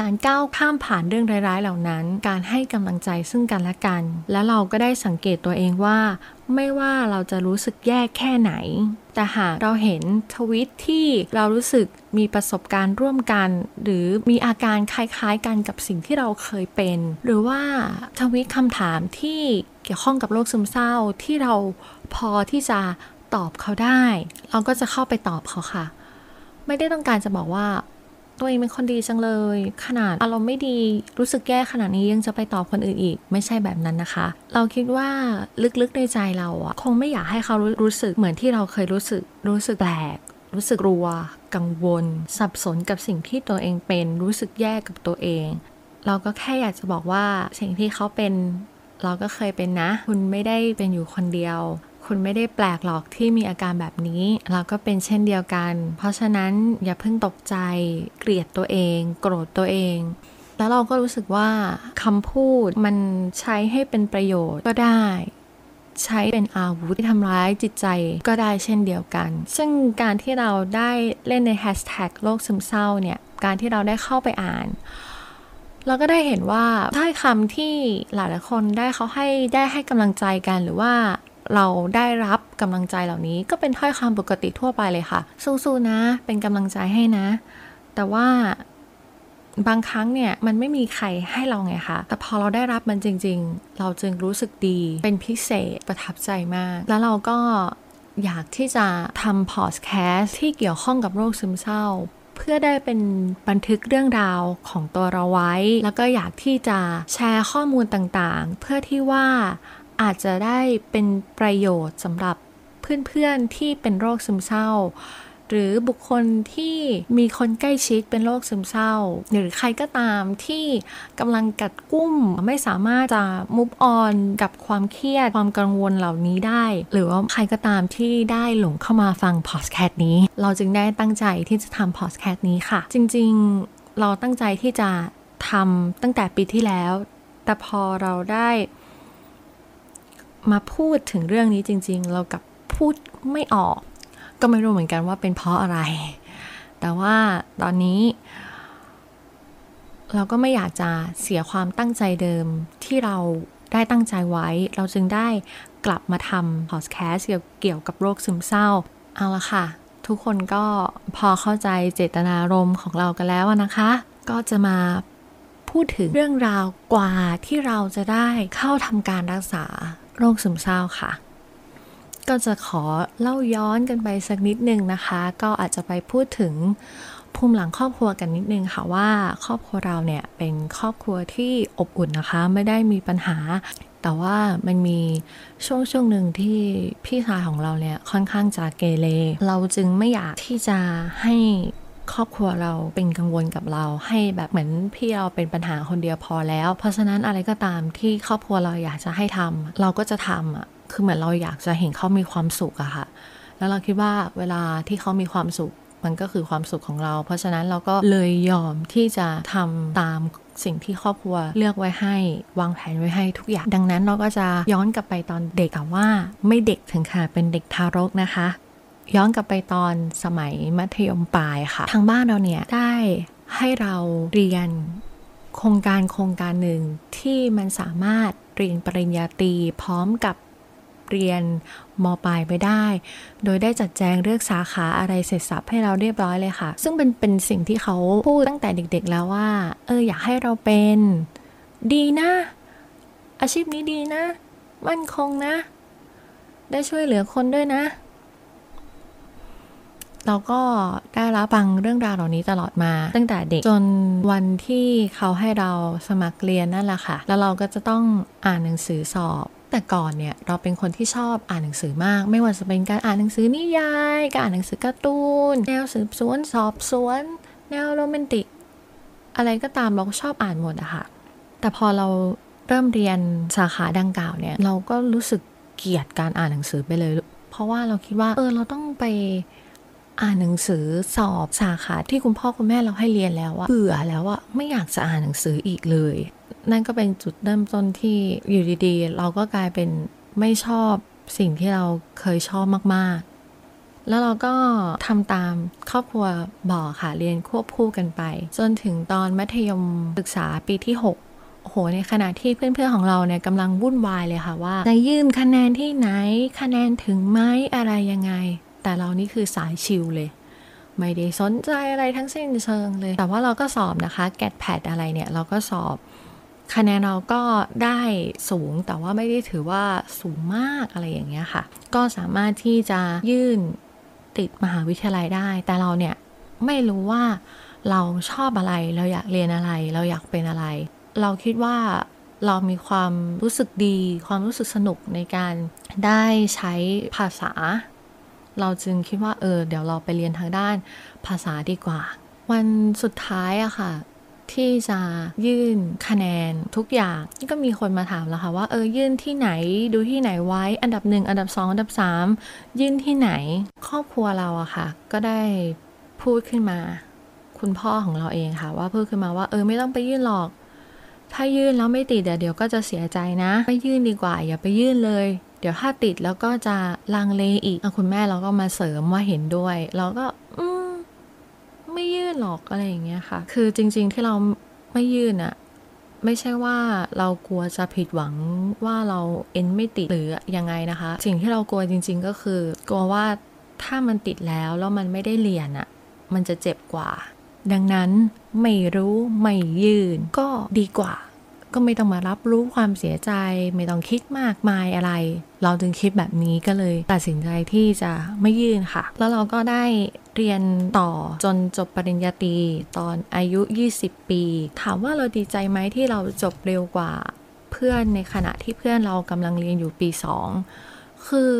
การก้าวข้ามผ่านเรื่องร้ายๆ เหล่านั้น การให้กำลังใจซึ่งกันและกัน และเราก็ได้สังเกตตัวเองว่า ไม่ว่าเราจะรู้สึกแย่แค่ไหน แต่หากเราเห็นทวิตที่เรารู้สึกมีประสบการณ์ร่วมกัน หรือมีอาการคล้ายๆ กันกับสิ่งที่เราเคยเป็น หรือว่าทวิตคำถามที่เกี่ยวข้องกับโรคซึมเศร้าที่เราพอที่จะตอบเขาได้ เราก็จะเข้าไปตอบเขาค่ะ ไม่ได้ต้องการจะบอกว่า ตัวเองเป็นคนดีจังเลย ขนาดอารมณ์ไม่ดีรู้สึกแย่ขนาดนี้ยังจะไปตอบคนอื่นอีก ไม่ใช่แบบนั้นนะคะ เราคิดว่าลึกๆในใจเราอะคงไม่อยากให้เขารู้รู้สึกเหมือนที่เราเคยรู้สึกรู้สึกแปลก รู้สึกกลัว กังวล สับสนกับสิ่งที่ตัวเองเป็นรู้สึกแย่กับตัวเอง เราก็แค่อยากจะบอกว่าสิ่งที่เขาเป็น เราก็เคยเป็นนะ คุณไม่ได้เป็นอยู่คนเดียว คุณไม่ได้แปลกหรอกที่มีอาการแบบนี้เราก็เป็นเช่นเดียวกัน เพราะฉะนั้นอย่าเพิ่งตกใจ เกลียดตัวเอง โกรธตัวเอง แล้วเราก็รู้สึกว่าคำพูดมันใช้ให้เป็นประโยชน์ก็ได้ใช้เป็นอาวุธที่ทำร้ายจิตใจก็ได้เช่นเดียวกัน ซึ่งการที่เราได้เล่นในแฮชแท็กโรคซึมเศร้าเนี่ย การที่เราได้เข้าไปอ่าน เราก็ได้เห็นว่าถ้อยคำที่หลายๆคนได้เขาให้ได้ให้กำลังใจกันหรือว่า เราได้รับกำลังใจเหล่านี้ก็เป็นถ้อยคำปกติทั่วไปเลยค่ะ สู้ๆนะ เป็นกำลังใจให้นะ แต่ว่าบางครั้งเนี่ยมันไม่มีใครให้เราไงคะแต่พอเราได้รับมันจริง ๆ เราจึงรู้สึกดีเป็นพิเศษประทับใจมาก แล้วเราก็อยากที่จะทำพอดแคสต์ที่เกี่ยวข้องกับโรคซึมเศร้า เพื่อได้เป็นบันทึกเรื่องราวของตัวเราไว้ แล้วก็อยากที่จะแชร์ข้อมูลต่างๆ เพื่อที่ว่า อาจจะได้เป็นประโยชน์สำหรับเพื่อนๆที่เป็นโรคซึมเศร้า หรือบุคคลที่มีคนใกล้ชิดเป็นโรคซึมเศร้า หรือใครก็ตามที่กำลังกัดกุ้มไม่สามารถจะมุฟออนกับความเครียดความกังวลเหล่านี้ได้ หรือว่าใครก็ตามที่ได้หลงเข้ามาฟังพอดแคสต์นี้ เราจึงได้ตั้งใจที่จะทำพอดแคสต์นี้ค่ะ จริงๆเราตั้งใจที่จะทำตั้งแต่ปีที่แล้ว แต่พอเราได้ มาพูดถึงเรื่องนี้จริง ๆ เรากับพูดไม่ออก ก็ไม่รู้เหมือนกันว่าเป็นเพราะอะไร แต่ว่าตอนนี้ เราก็ไม่อยากจะเสียความตั้งใจเดิมที่เราได้ตั้งใจไว้ เราจึงได้กลับมาทำพอดแคสเกี่ยวกับโรคซึมเศร้า เอาละค่ะ ทุกคนก็พอเข้าใจเจตนารมณ์ของเรากันแล้วนะคะ ก็จะมาพูดถึงเรื่องราวกว่าที่เราจะได้เข้าทำการรักษา โรคซึมเศร้าค่ะ ก็จะขอเล่าย้อนกันไปสักนิดนึงนะคะ ก็อาจจะไปพูดถึงภูมิหลังครอบครัวกันนิดนึงค่ะว่าครอบครัวเราเนี่ยเป็นครอบครัวที่อบอุ่นนะคะ ไม่ได้มีปัญหา แต่ว่ามันมีช่วงช่วงหนึ่งที่พี่ชายของเราเนี่ยค่อนข้างจะเกเรเราจึงไม่อยากที่จะให้ ครอบครัวเราเป็นกังวลกับเราให้แบบเหมือนพี่เราเป็นปัญหาคนเดียวพอแล้ว เพราะฉะนั้นอะไรก็ตามที่ครอบครัวเราอยากจะให้ทำเราก็จะทำอะคือเหมือนเราอยากจะเห็นเขามีความสุขอะค่ะ แล้วเราคิดว่าเวลาที่เขามีความสุขมันก็คือความสุขของเรา เพราะฉะนั้นเราก็เลยยอมที่จะทำตามสิ่งที่ครอบครัวเลือกไว้ให้วางแผนไว้ให้ทุกอย่าง ดังนั้นเราก็จะย้อนกลับไปตอนเด็กแต่ว่าไม่เด็กถึงขนาเป็นเด็กทารกนะคะ ย้อนกลับไปตอนสมัยมัธยมปลายค่ะ ทางบ้านเราเนี่ยได้ให้เราเรียนโครงการโครงการหนึ่งที่มันสามารถเรียนปริญญาตรีพร้อมกับเรียนมปลายไปได้ โดยได้จัดแจงเลือกสาขาอะไรเสร็จสับให้เราเรียบร้อยเลยค่ะ ซึ่งเป็นเป็นสิ่งที่เขาพูดตั้งแต่เด็กๆแล้วว่า เอออยากให้เราเป็นดีนะ อาชีพนี้ดีนะ มั่นคงนะ ได้ช่วยเหลือคนด้วยนะ เราก็ได้รับฟังเรื่องราวเหล่านี้ตลอดมา ตั้งแต่เด็กจนวันที่เขาให้เราสมัครเรียนนั่นแหละค่ะ แล้วเราก็จะต้องอ่านหนังสือสอบแต่ก่อนเนี่ยเราเป็นคนที่ชอบอ่านหนังสือมาก ไม่ว่าจะเป็นการอ่านหนังสือนิยาย การอ่านหนังสือการ์ตูน แนวสืบสวนสอบสวน แนวโรแมนติก อะไรก็ตามเราก็ชอบอ่านหมดอะค่ะ แต่พอเราเริ่มเรียนสาขาดังกล่าวเนี่ย เราก็รู้สึกเกลียดการอ่านหนังสือไปเลย เพราะว่าเราคิดว่าเออเราต้องไป อ่านหนังสือสอบสาขาที่คุณพ่อคุณแม่เราให้เรียนแล้วอะเบื่อแล้วอะไม่อยากจะอ่านหนังสืออีกเลย นั่นก็เป็นจุดเริ่มต้นที่อยู่ดีๆ เราก็กลายเป็นไม่ชอบสิ่งที่เราเคยชอบมากๆ แล้วเราก็ทำตามครอบครัวบอกค่ะเรียนควบคู่กันไป จนถึงตอนมัธยมศึกษาปีที่ 6โอ้โห ในขณะที่เพื่อนๆของเราเนี่ยกำลังวุ่นวายเลยค่ะว่าจะยื่นคะแนนที่ไหน คะแนนถึงไหมอะไรยังไง แต่เรานี่คือสายชิลเลย ไม่ได้สนใจอะไรทั้งสิ้นเชิงเลย แต่ว่าเราก็สอบนะคะ แกดแพดอะไรเนี่ย เราก็สอบคะแนนเราก็ได้สูงแต่ว่าไม่ได้ถือว่าสูงมากอะไรอย่างเงี้ยค่ะ ก็สามารถที่จะยื่นติดมหาวิทยาลัยได้ แต่เราเนี่ยไม่รู้ว่าเราชอบอะไร เราอยากเรียนอะไร เราอยากเป็นอะไร เราคิดว่าเรามีความรู้สึกดี ความรู้สึกสนุกในการได้ใช้ภาษา เราจึงคิดว่าเออเดี๋ยวเราไปเรียนทางด้านภาษาดีกว่า วันสุดท้ายอะค่ะ ที่จะยื่นคะแนนทุกอย่างก็มีคนมาถามแล้วค่ะว่าเออยื่นที่ไหนดูที่ไหนไว้อันดับหนึ่งอันดับสองอันดับสามยื่นที่ไหน ครอบครัวเราอะค่ะ ก็ได้พูดขึ้นมา คุณพ่อของเราเองค่ะ ว่าพูดขึ้นมาว่าเออไม่ต้องไปยื่นหรอก ถ้ายื่นแล้วไม่ติดเดี๋ยวเดี๋ยวก็จะเสียใจนะ ไม่ยื่นดีกว่า อย่าไปยื่นเลย เดี๋ยวถ้าติดแล้วก็จะลังเลอีกอคุณแม่เราก็มาเสริมว่าเห็นด้วย เราก็อืมไม่ยื่นหรอกอะไรอย่างเงี้ยค่ะ คือจริง ๆที่เราไม่ยื่นอะไม่ใช่ว่าเรากลัวจะผิดหวังว่าเราเอ็นไม่ติดหรือยังไงนะคะ สิ่งที่เรากลัวจริง ๆ ก็คือกลัวว่าถ้ามันติดแล้วแล้วมันไม่ได้เรียนอะมันจะเจ็บกว่า ดังนั้นไม่รู้ไม่ยื่นก็ดีกว่า ก็ไม่ต้องมารับรู้ความเสียใจ ไม่ต้องคิดมากมายอะไร เราจึงคิดแบบนี้ก็เลย ตัดสินใจที่จะไม่ยื่นค่ะ แล้วเราก็ได้เรียนต่อจนจบปริญญาตรีตอนอายุ 20 ปี ถามว่าเราดีใจไหมที่เราจบเร็วกว่าเพื่อนในขณะที่เพื่อนเรากำลังเรียนอยู่ปี 2 คือ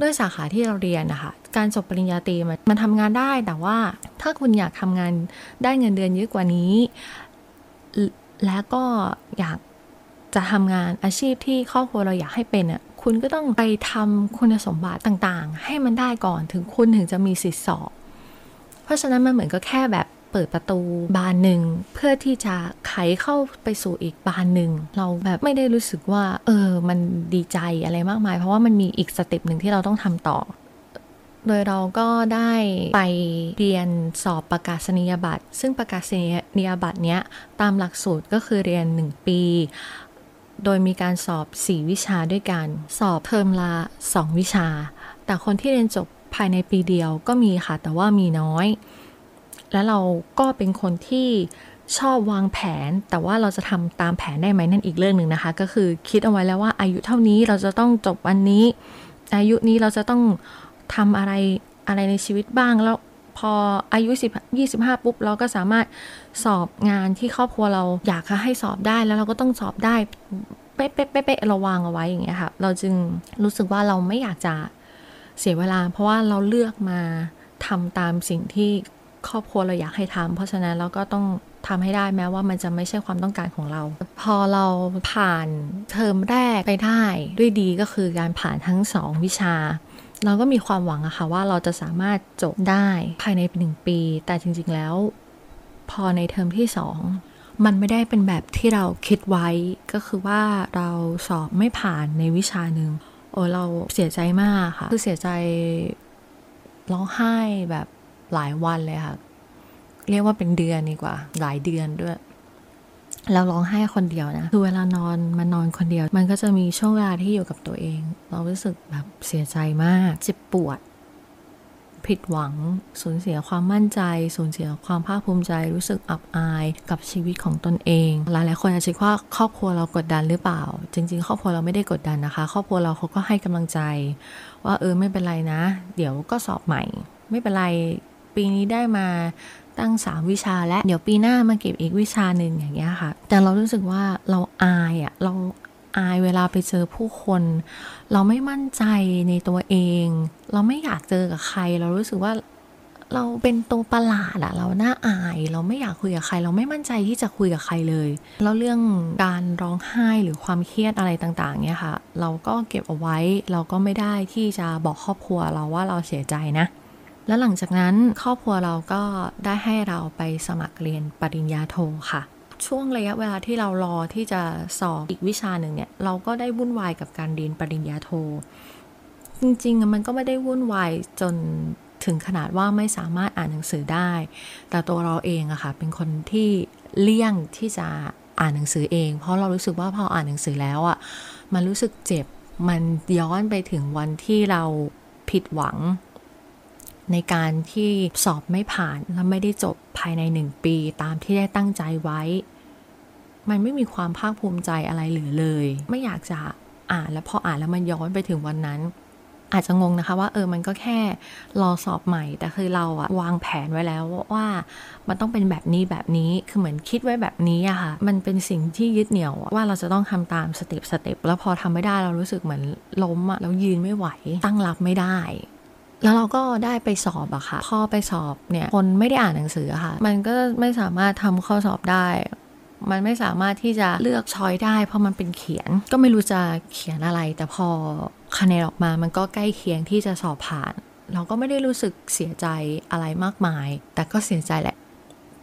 ด้วยสาขาที่เราเรียนนะคะ การจบปริญญาตรีมันมันทำงานได้แต่ว่าถ้าคุณอยากทำงานได้เงินเดือนเยอะกว่านี้ และก็อยากจะทำงานอาชีพที่ครอบครัวเราอยากให้เป็นอะคุณก็ต้องไปทำคุณสมบัติต่างๆ ให้มันได้ก่อนถึงคุณถึงจะมีสิทธิ์สอบ เพราะฉะนั้นมันเหมือนก็แค่แบบเปิดประตูบานหนึ่งเพื่อที่จะไขเข้าไปสู่อีกบานหนึ่งเราแบบไม่ได้รู้สึกว่า เออ มันดีใจอะไรมากมาย เพราะว่ามันมีอีกสเต็ปหนึ่งที่เราต้องทำต่อ โดยเราก็ได้ไปเรียนสอบประกาศนียบัตร ซึ่งประกาศนียบัตรเนี้ยตามหลักสูตรก็คือเรียน 1 ปี โดยมีการสอบ 4 วิชาด้วยกัน สอบเทอมละ 2 วิชา แต่คนที่เรียนจบภายในปีเดียวก็มีค่ะ แต่ว่ามีน้อย และเราก็เป็นคนที่ชอบวางแผน แต่ว่าเราจะทำตามแผนได้ไหมนั่นอีกเรื่องหนึ่งนะคะ ก็คือคิดเอาไว้แล้วว่าอายุเท่านี้เราจะต้องจบวันนี้ อายุนี้เราจะต้อง ทำอะไรอะไรในชีวิตบ้าง แล้วพออายุ10 25 ปุ๊บ เราก็สามารถสอบงานที่ครอบครัวเราอยากให้สอบได้แล้วเราก็ต้องสอบได้เป๊ะเป๊ะเป๊ะเราวางเอาไว้อย่างเงี้ยค่ะเราจึงรู้สึกว่าเราไม่อยากจะเสียเวลา เพราะว่าเราเลือกมาทำตามสิ่งที่ครอบครัวเราอยากให้ทำเพราะฉะนั้นเราก็ต้องทำให้ได้แม้ว่ามันจะไม่ใช่ความต้องการของเรา พอเราผ่านเทอมแรกไปได้ด้วยดีก็คือการผ่านทั้งสองวิชา เราก็มีความหวังอะค่ะว่าเราจะสามารถจบได้ภายในหนึ่งปี แต่จริง ๆ แล้ว พอในเทอมที่สองมันไม่ได้เป็นแบบที่เราคิดไว้ก็คือว่าเราสอบไม่ผ่านในวิชาหนึ่งโอ้เราเสียใจมากค่ะ คือเสียใจร้องไห้แบบหลายวันเลยค่ะ เรียกว่าเป็นเดือนดีกว่า หลายเดือนด้วย แล้วร้องไห้คนเดียวนะ คือเวลานอนมันนอนคนเดียว มันก็จะมีช่วงเวลาที่อยู่กับตัวเอง เรารู้สึกแบบเสียใจมาก เจ็บปวด ผิดหวัง สูญเสียความมั่นใจ สูญเสียความภาคภูมิใจ รู้สึกอับอายกับชีวิตของตนเอง หลายๆคนอาจจะคิดว่าครอบครัวเรากดดันหรือเปล่า จริง ๆ ครอบครัวเราไม่ได้กดดันนะคะ ครอบครัวเราเขาก็ให้กำลังใจ ว่าเออไม่เป็นไรนะ เดี๋ยวก็สอบใหม่ ไม่เป็นไร ปีนี้ได้มา ตั้งสามวิชา และเดี๋ยวปีหน้ามาเก็บอีกวิชาหนึ่งอย่างเงี้ยค่ะ แต่เรารู้สึกว่าเราอายอะ่ะเราอายเวลาไปเจอผู้คน เราไม่มั่นใจในตัวเอง เราไม่อยากเจอกับใคร เรารู้สึกว่าเราเป็นตัวประหลาดอะเราหน้าอาย เราไม่อยากคุยกับใคร เราไม่มั่นใจที่จะคุยกับใครเลย แล้วเรื่องการร้องไห้หรือความเครียดอะไรต่างๆเนี่ยค่ะ เราก็เก็บเอาไว้ เราก็ไม่ได้ที่จะบอกครอบครัวเราว่าเราเสียใจนะ แล้วหลังจากนั้นครอบครัวเราก็ได้ให้เราไปสมัครเรียนปริญญาโทค่ะ ช่วงระยะเวลาที่เรารอที่จะสอบอีกวิชาหนึ่งเนี่ยเราก็ได้วุ่นวายกับการเรียนปริญญาโท จริงๆมันก็ไม่ได้วุ่นวายจนถึงขนาดว่าไม่สามารถอ่านหนังสือได้ แต่ตัวเราเองอะค่ะเป็นคนที่เลี่ยงที่จะอ่านหนังสือเอง เพราะเรารู้สึกว่าพออ่านหนังสือแล้วอะมันรู้สึกเจ็บ มันย้อนไปถึงวันที่เราผิดหวัง ในการที่สอบไม่ผ่านและไม่ได้จบภายในหนึ่งปีตามที่ได้ตั้งใจไว้ มันไม่มีความภาคภูมิใจอะไรเหลือเลย ไม่อยากจะอ่านแล้วพออ่านแล้วมันย้อนไปถึงวันนั้น อาจจะงงนะคะว่าเออมันก็แค่รอสอบใหม่ แต่คือเราอะวางแผนไว้แล้วว่ามันต้องเป็นแบบนี้แบบนี้คือเหมือนคิดไว้แบบนี้อะค่ะ มันเป็นสิ่งที่ยึดเหนี่ยวว่าเราจะต้องทำตามสเต็ปสเต็ปแล้วพอทำไม่ได้เรารู้สึกเหมือนล้มอะแล้วยืนไม่ไหว ตั้งรับไม่ได้ แล้วเราก็ได้ไปสอบอะค่ะ พอไปสอบเนี่ย คนไม่ได้อ่านหนังสือค่ะ มันก็ไม่สามารถทำข้อสอบได้ มันไม่สามารถที่จะเลือกช้อยได้ เพราะมันเป็นเขียน ก็ไม่รู้จะเขียนอะไร แต่พอคะแนนออกมา มันก็ใกล้เคียงที่จะสอบผ่าน เราก็ไม่ได้รู้สึกเสียใจอะไรมากมาย แต่ก็เสียใจแหละ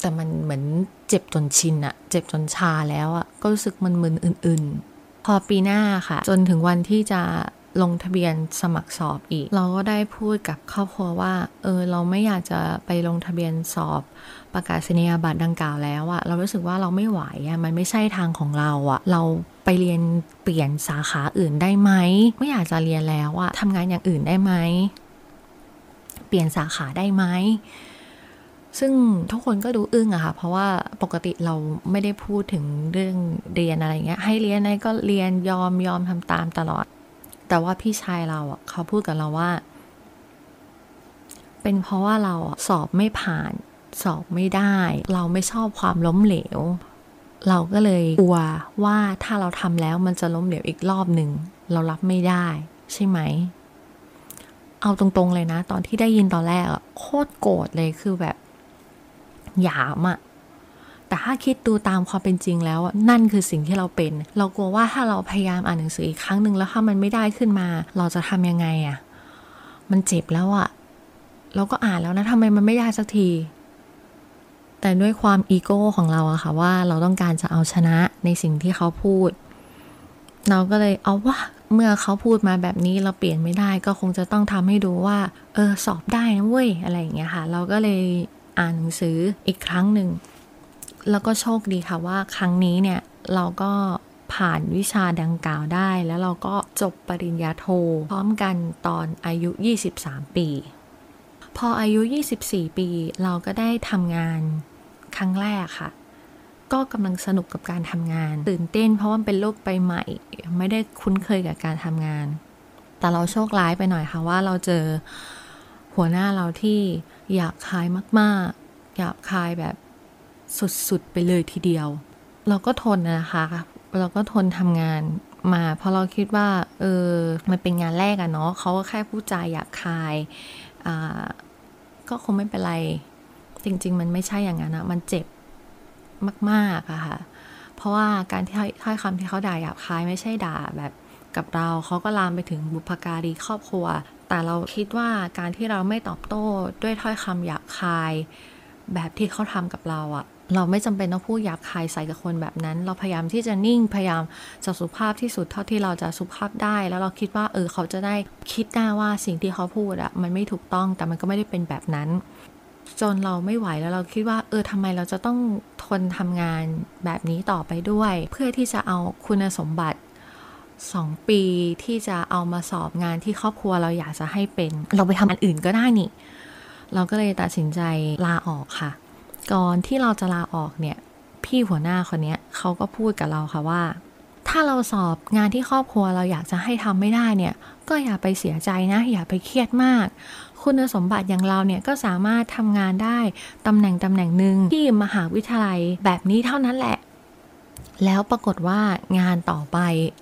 แต่มันเหมือนเจ็บจนชินอะเจ็บจนชาแล้วอะก็รู้สึกมึนๆอื่น ๆ พอปีหน้าค่ะ จนถึงวันที่จะ ลงทะเบียนสมัครสอบอีก เราก็ได้พูดกับครอบครัวว่า เออ เราไม่อยากจะไปลงทะเบียนสอบประกาศนียบัตรดังกล่าวแล้วอะเรารู้สึกว่าเราไม่ไหวอะมันไม่ใช่ทางของเราอะเราไปเรียนเปลี่ยนสาขาอื่นได้ไหม ไม่อยากจะเรียนแล้วอะทำงานอย่างอื่นได้ไหม เปลี่ยนสาขาได้ไหม ซึ่งทุกคนก็ดูอึ้งอะค่ะ เพราะว่าปกติเราไม่ได้พูดถึงเรื่องเรียนอะไรเงี้ย ให้เรียนอะไรก็เรียนยอมยอมทำตามตลอด แต่ว่าพี่ชายเราอะเขาพูดกับเราว่า เป็นเพราะว่าเราอะสอบไม่ผ่าน สอบไม่ได้ เราไม่ชอบความล้มเหลว เราก็เลยกลัวว่าถ้าเราทำแล้วมันจะล้มเหลวอีกรอบหนึ่งเรารับไม่ได้ ใช่ไหม เอาตรงๆเลยนะ ตอนที่ได้ยินตอนแรกอะโคตรโกรธเลยคือแบบหยามอะ แต่ถ้าคิดดูตามความเป็นจริงแล้วนั่นคือสิ่งที่เราเป็น เรากลัวว่าถ้าเราพยายามอ่านหนังสืออีกครั้งหนึ่งแล้วถ้ามันไม่ได้ขึ้นมา เราจะทำยังไงอะมันเจ็บแล้วอะเราก็อ่านแล้วนะทำไมมันไม่ได้สักทีแต่ด้วยความอีโก้ของเราอะค่ะว่าเราต้องการจะเอาชนะในสิ่งที่เขาพูด เราก็เลยเอาว่าเมื่อเขาพูดมาแบบนี้เราเปลี่ยนไม่ได้ก็คงจะต้องทำให้ดูว่า เออสอบได้นะเว้ยอะไรอย่างเงี้ยค่ะ เราก็เลยอ่านหนังสืออีกครั้งหนึ่ง แล้วก็โชคดีค่ะว่าครั้งนี้เนี่ยเราก็ผ่านวิชาดังกล่าวได้ แล้วเราก็จบปริญญาโท พร้อมกันตอนอายุ 23 ปี พออายุ 24 ปี เราก็ได้ทำงานครั้งแรกค่ะ ก็กำลังสนุกกับการทำงาน ตื่นเต้นเพราะว่าเป็นโลกไปใหม่ ไม่ได้คุ้นเคยกับการทำงาน แต่เราโชคร้ายไปหน่อยค่ะว่าเราเจอหัวหน้าเราที่อยากคายมาก ๆ อยากคายแบบ สุดๆ ไปเลยทีเดียว เราก็ทนนะคะ เราก็ทนทำงานมา เพราะเราคิดว่า เออ มันเป็นงานแรกอะเนาะเขาก็แค่พูดจาอยากคายอ่าก็คงไม่เป็นไร จริง ๆ มันไม่ใช่อย่างนั้นนะมันเจ็บมากๆอะค่ะ เพราะว่าการที่ถ้อยคำที่เขาด่าหยาบคายไม่ใช่ด่าแบบกับเราเขาก็ลามไปถึงบุพการีครอบครัว แต่เราคิดว่าการที่เราไม่ตอบโต้ด้วยถ้อยคำหยาบคาย แบบที่เขาทำกับเราอะ เราไม่จำเป็นต้องพูดหยาบคายใส่กับคนแบบนั้น เราพยายามที่จะนิ่งพยายามจะสุภาพที่สุดเท่าที่เราจะสุภาพได้ แล้วเราคิดว่าเออเขาจะได้คิดได้ว่าสิ่งที่เขาพูดอะมันไม่ถูกต้องแต่มันก็ไม่ได้เป็นแบบนั้น จนเราไม่ไหวแล้วเราคิดว่า เออทำไมเราจะต้องทนทำงานแบบนี้ต่อไปด้วย เพื่อที่จะเอาคุณสมบัติสองปีที่จะเอามาสอบงานที่ครอบครัวเราอยากจะให้เป็น เราไปทำอันอื่นก็ได้นี่ เราก็เลยตัดสินใจลาออกค่ะ ก่อนที่เราจะลาออกเนี่ย พี่หัวหน้าคนนี้เขาก็พูดกับเราค่ะว่า ถ้าเราสอบงานที่ครอบครัวเราอยากจะให้ทำไม่ได้เนี่ย ก็อย่าไปเสียใจนะ อย่าไปเครียดมาก คุณสมบัติอย่างเราเนี่ยก็สามารถทำงานได้ตำแหน่งตำแหน่งหนึ่งที่มหาวิทยาลัยแบบนี้เท่านั้นแหละแล้วปรากฏว่างานต่อไป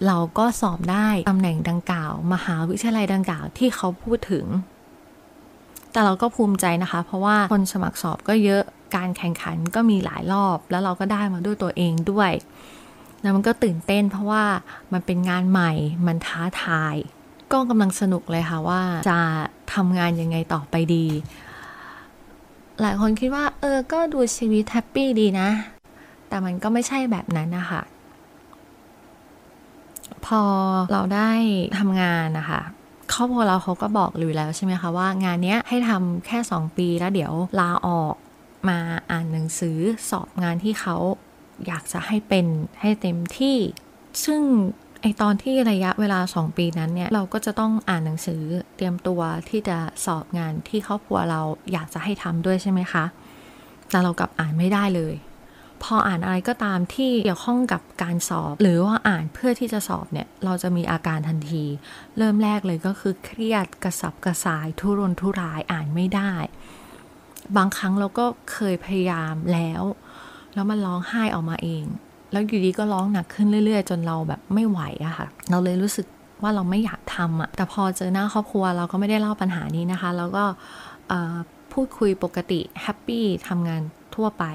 เราก็สอบได้ตำแหน่งดังกล่าว มหาวิทยาลัยดังกล่าวที่เขาพูดถึง แต่เราก็ภูมิใจนะคะ เพราะว่าคนสมัครสอบก็เยอะ การแข่งขันก็มีหลายรอบ แล้วเราก็ได้มาด้วยตัวเองด้วยแล้วมันก็ตื่นเต้นเพราะว่ามันเป็นงานใหม่มันท้าทาย ก็กำลังสนุกเลยค่ะว่าจะทำงานยังไงต่อไปดี หลายคนคิดว่า เออ ก็ดูชีวิตแฮปปี้ดีนะ แต่มันก็ไม่ใช่แบบนั้นนะคะพอเราได้ทำงานนะคะครอบครัวเราเขาก็บอกอยู่แล้วใช่ไหมคะว่างานเนี้ยให้ทำแค่ 2 ปีแล้วเดี๋ยวลาออก มาอ่านหนังสือสอบงานที่เขาอยากจะให้เป็นให้เต็มที่ ซึ่งไอตอนที่ระยะเวลา 2 ปีนั้นเนี่ย เราก็จะต้องอ่านหนังสือเตรียมตัวที่จะสอบงานที่ครอบครัวเราอยากจะให้ทำด้วยใช่ไหมคะ แต่เรากลับอ่านไม่ได้เลย พออ่านอะไรก็ตามที่เกี่ยวข้องกับการสอบ หรือว่าอ่านเพื่อที่จะสอบเนี่ย เราจะมีอาการทันที เริ่มแรกเลยก็คือเครียดกระสับกระส่ายทุรนทุรายอ่านไม่ได้ บางครั้งเราก็เคยพยายามแล้ว แล้วมันร้องไห้ออกมาเอง แล้วอยู่ดีก็ร้องหนักขึ้นเรื่อย ๆ จนเราแบบไม่ไหวอะค่ะ เราเลยรู้สึกว่าเราไม่อยากทำอะแต่พอเจอหน้าครอบครัวเราก็ไม่ได้เล่าปัญหานี้นะคะ แล้วก็พูดคุยปกติแฮปปี้ทำงานทั่วไป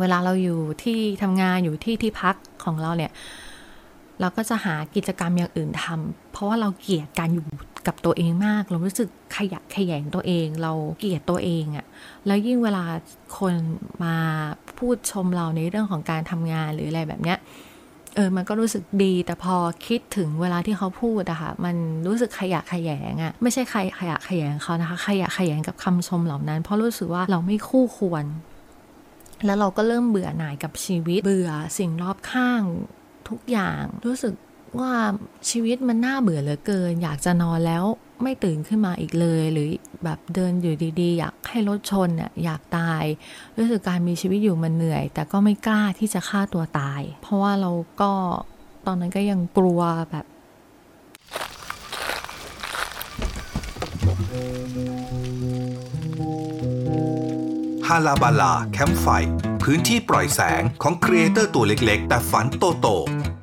เวลาเราอยู่ที่ทำงานอยู่ที่ที่พักของเราเนี่ยเราก็จะหากิจกรรมอย่างอื่นทำเพราะว่าเราเกลียดการอยู่ กับตัวเองมาก เรารู้สึกขยะแขยงตัวเอง เราเกลียดตัวเองอะแล้วยิ่งเวลาคนมาพูดชมเราในเรื่องของการทำงานหรืออะไรแบบเนี้ย เออ มันก็รู้สึกดี แต่พอคิดถึงเวลาที่เขาพูดอะค่ะ มันรู้สึกขยะขยงอะไม่ใช่ใครขยะขยงเขานะคะ ขยะขยงกับคำชมเหล่านั้น เพราะรู้สึกว่าเราไม่คู่ควร แล้วเราก็เริ่มเบื่อหน่ายกับชีวิต เบื่อสิ่งรอบข้างทุกอย่าง รู้สึก ว่าชีวิตมันน่าเบื่อเหลือเกิน อยากจะนอนแล้วไม่ตื่นขึ้นมาอีกเลย หรือแบบเดินอยู่ดีๆ อยากให้รถชนเนี่ยอยากตายรู้สึกการมีชีวิตอยู่มันเหนื่อย แต่ก็ไม่กล้าที่จะฆ่าตัวตาย เพราะว่าเราก็ตอนนั้นก็ยังกลัวแบบฮาลาบาลาแคมป์ไฟ พื้นที่ปล่อยแสงของครีเอเตอร์ตัวเล็กๆ แต่ฝันโตๆ